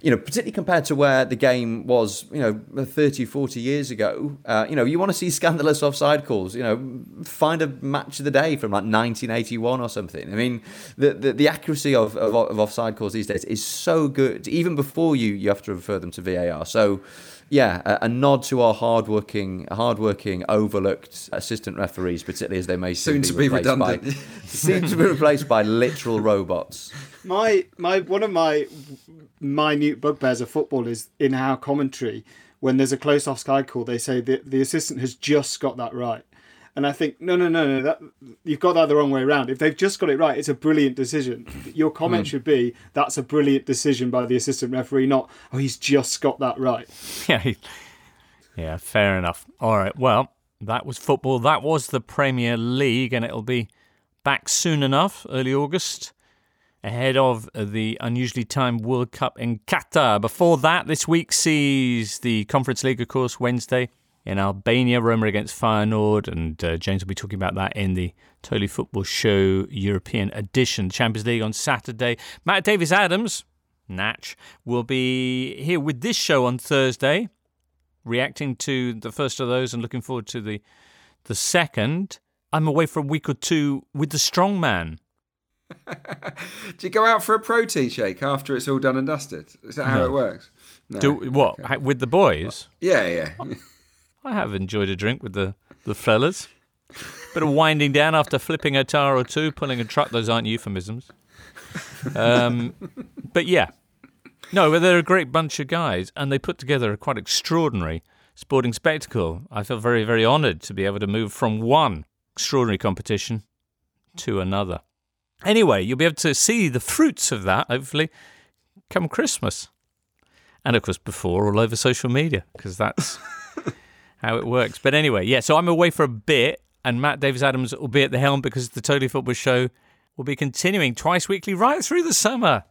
you know, particularly compared to where the game was, you know, 30, 40 years ago, uh, you know, you want to see scandalous offside calls, you know, find a match of the day from like 1981 or something. I mean, the, the, the accuracy of, of, of offside calls these days is so good, even before you, you have to refer them to VAR. So, yeah, a, a, nod to our hardworking, hardworking, overlooked assistant referees, particularly as they may soon, soon to be redundant, by, soon to be replaced by literal robots. My my one of my minute bugbears of football is in our commentary when there's a close offside call, they say the the assistant has just got that right. And I think no, no, no, no. That you've got that the wrong way around. If they've just got it right, it's a brilliant decision. Your comment mm. should be that's a brilliant decision by the assistant referee, not oh he's just got that right. Yeah, yeah, fair enough. All right, well that was football. That was the Premier League, and it'll be back soon enough, early August ahead of the unusually timed World Cup in Qatar. Before that, this week sees the Conference League, of course, Wednesday in Albania, Roma against Feyenoord, and uh, James will be talking about that in the Totally Football Show European edition. Champions League on Saturday. Matt Davies Adams, Natch, will be here with this show on Thursday, reacting to the first of those and looking forward to the the second. I'm away for a week or two with the strongman Do you go out for a protein shake after it's all done and dusted? Is that how it works? No. Do what ha- with the boys? Yeah, yeah. I have enjoyed a drink with the the fellas. Bit of winding down after flipping a tire or two, pulling a truck. Those aren't euphemisms. Um, but yeah, no, but they're a great bunch of guys, and they put together a quite extraordinary sporting spectacle. I feel very, very honoured to be able to move from one extraordinary competition to another. Anyway, you'll be able to see the fruits of that, hopefully, come Christmas. And of course, before all over social media, because that's how it works. But anyway, yeah, so I'm away for a bit, and Matt Davies Adams will be at the helm because the Totally Football Show will be continuing twice weekly right through the summer.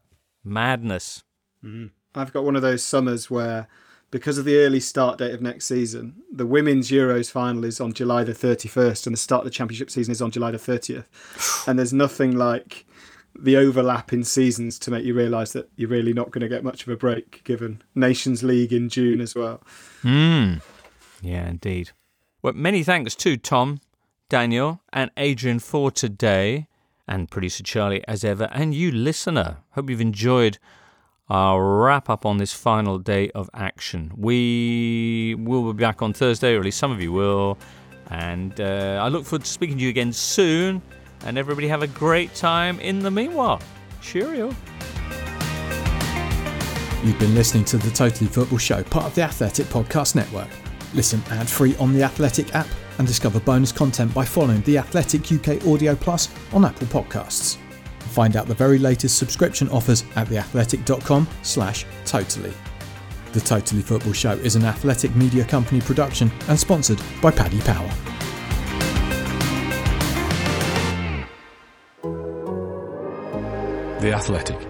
Madness. Mm-hmm. I've got one of those summers where, because of the early start date of next season, the women's Euros final is on July the 31st and the start of the championship season is on July the 30th. and there's nothing like the overlap in seasons to make you realise that you're really not going to get much of a break given Nations League in June as well. Hmm. Yeah, indeed. Well, many thanks to Tom, Daniel, and Adrian for today, and producer Charlie as ever, and you listener. Hope you've enjoyed our wrap up on this final day of action. We will be back on Thursday, or at least some of you will, and uh, I look forward to speaking to you again soon. And everybody have a great time in the meanwhile. Cheerio. You've been listening to the Totally Football Show, part of the Athletic Podcast Network. Listen ad free on the Athletic app and discover bonus content by following the Athletic UK Audio Plus on Apple Podcasts. Find out the very latest subscription offers at theathletic.com slash totally. The Totally Football Show is an athletic media company production and sponsored by Paddy Power. The Athletic.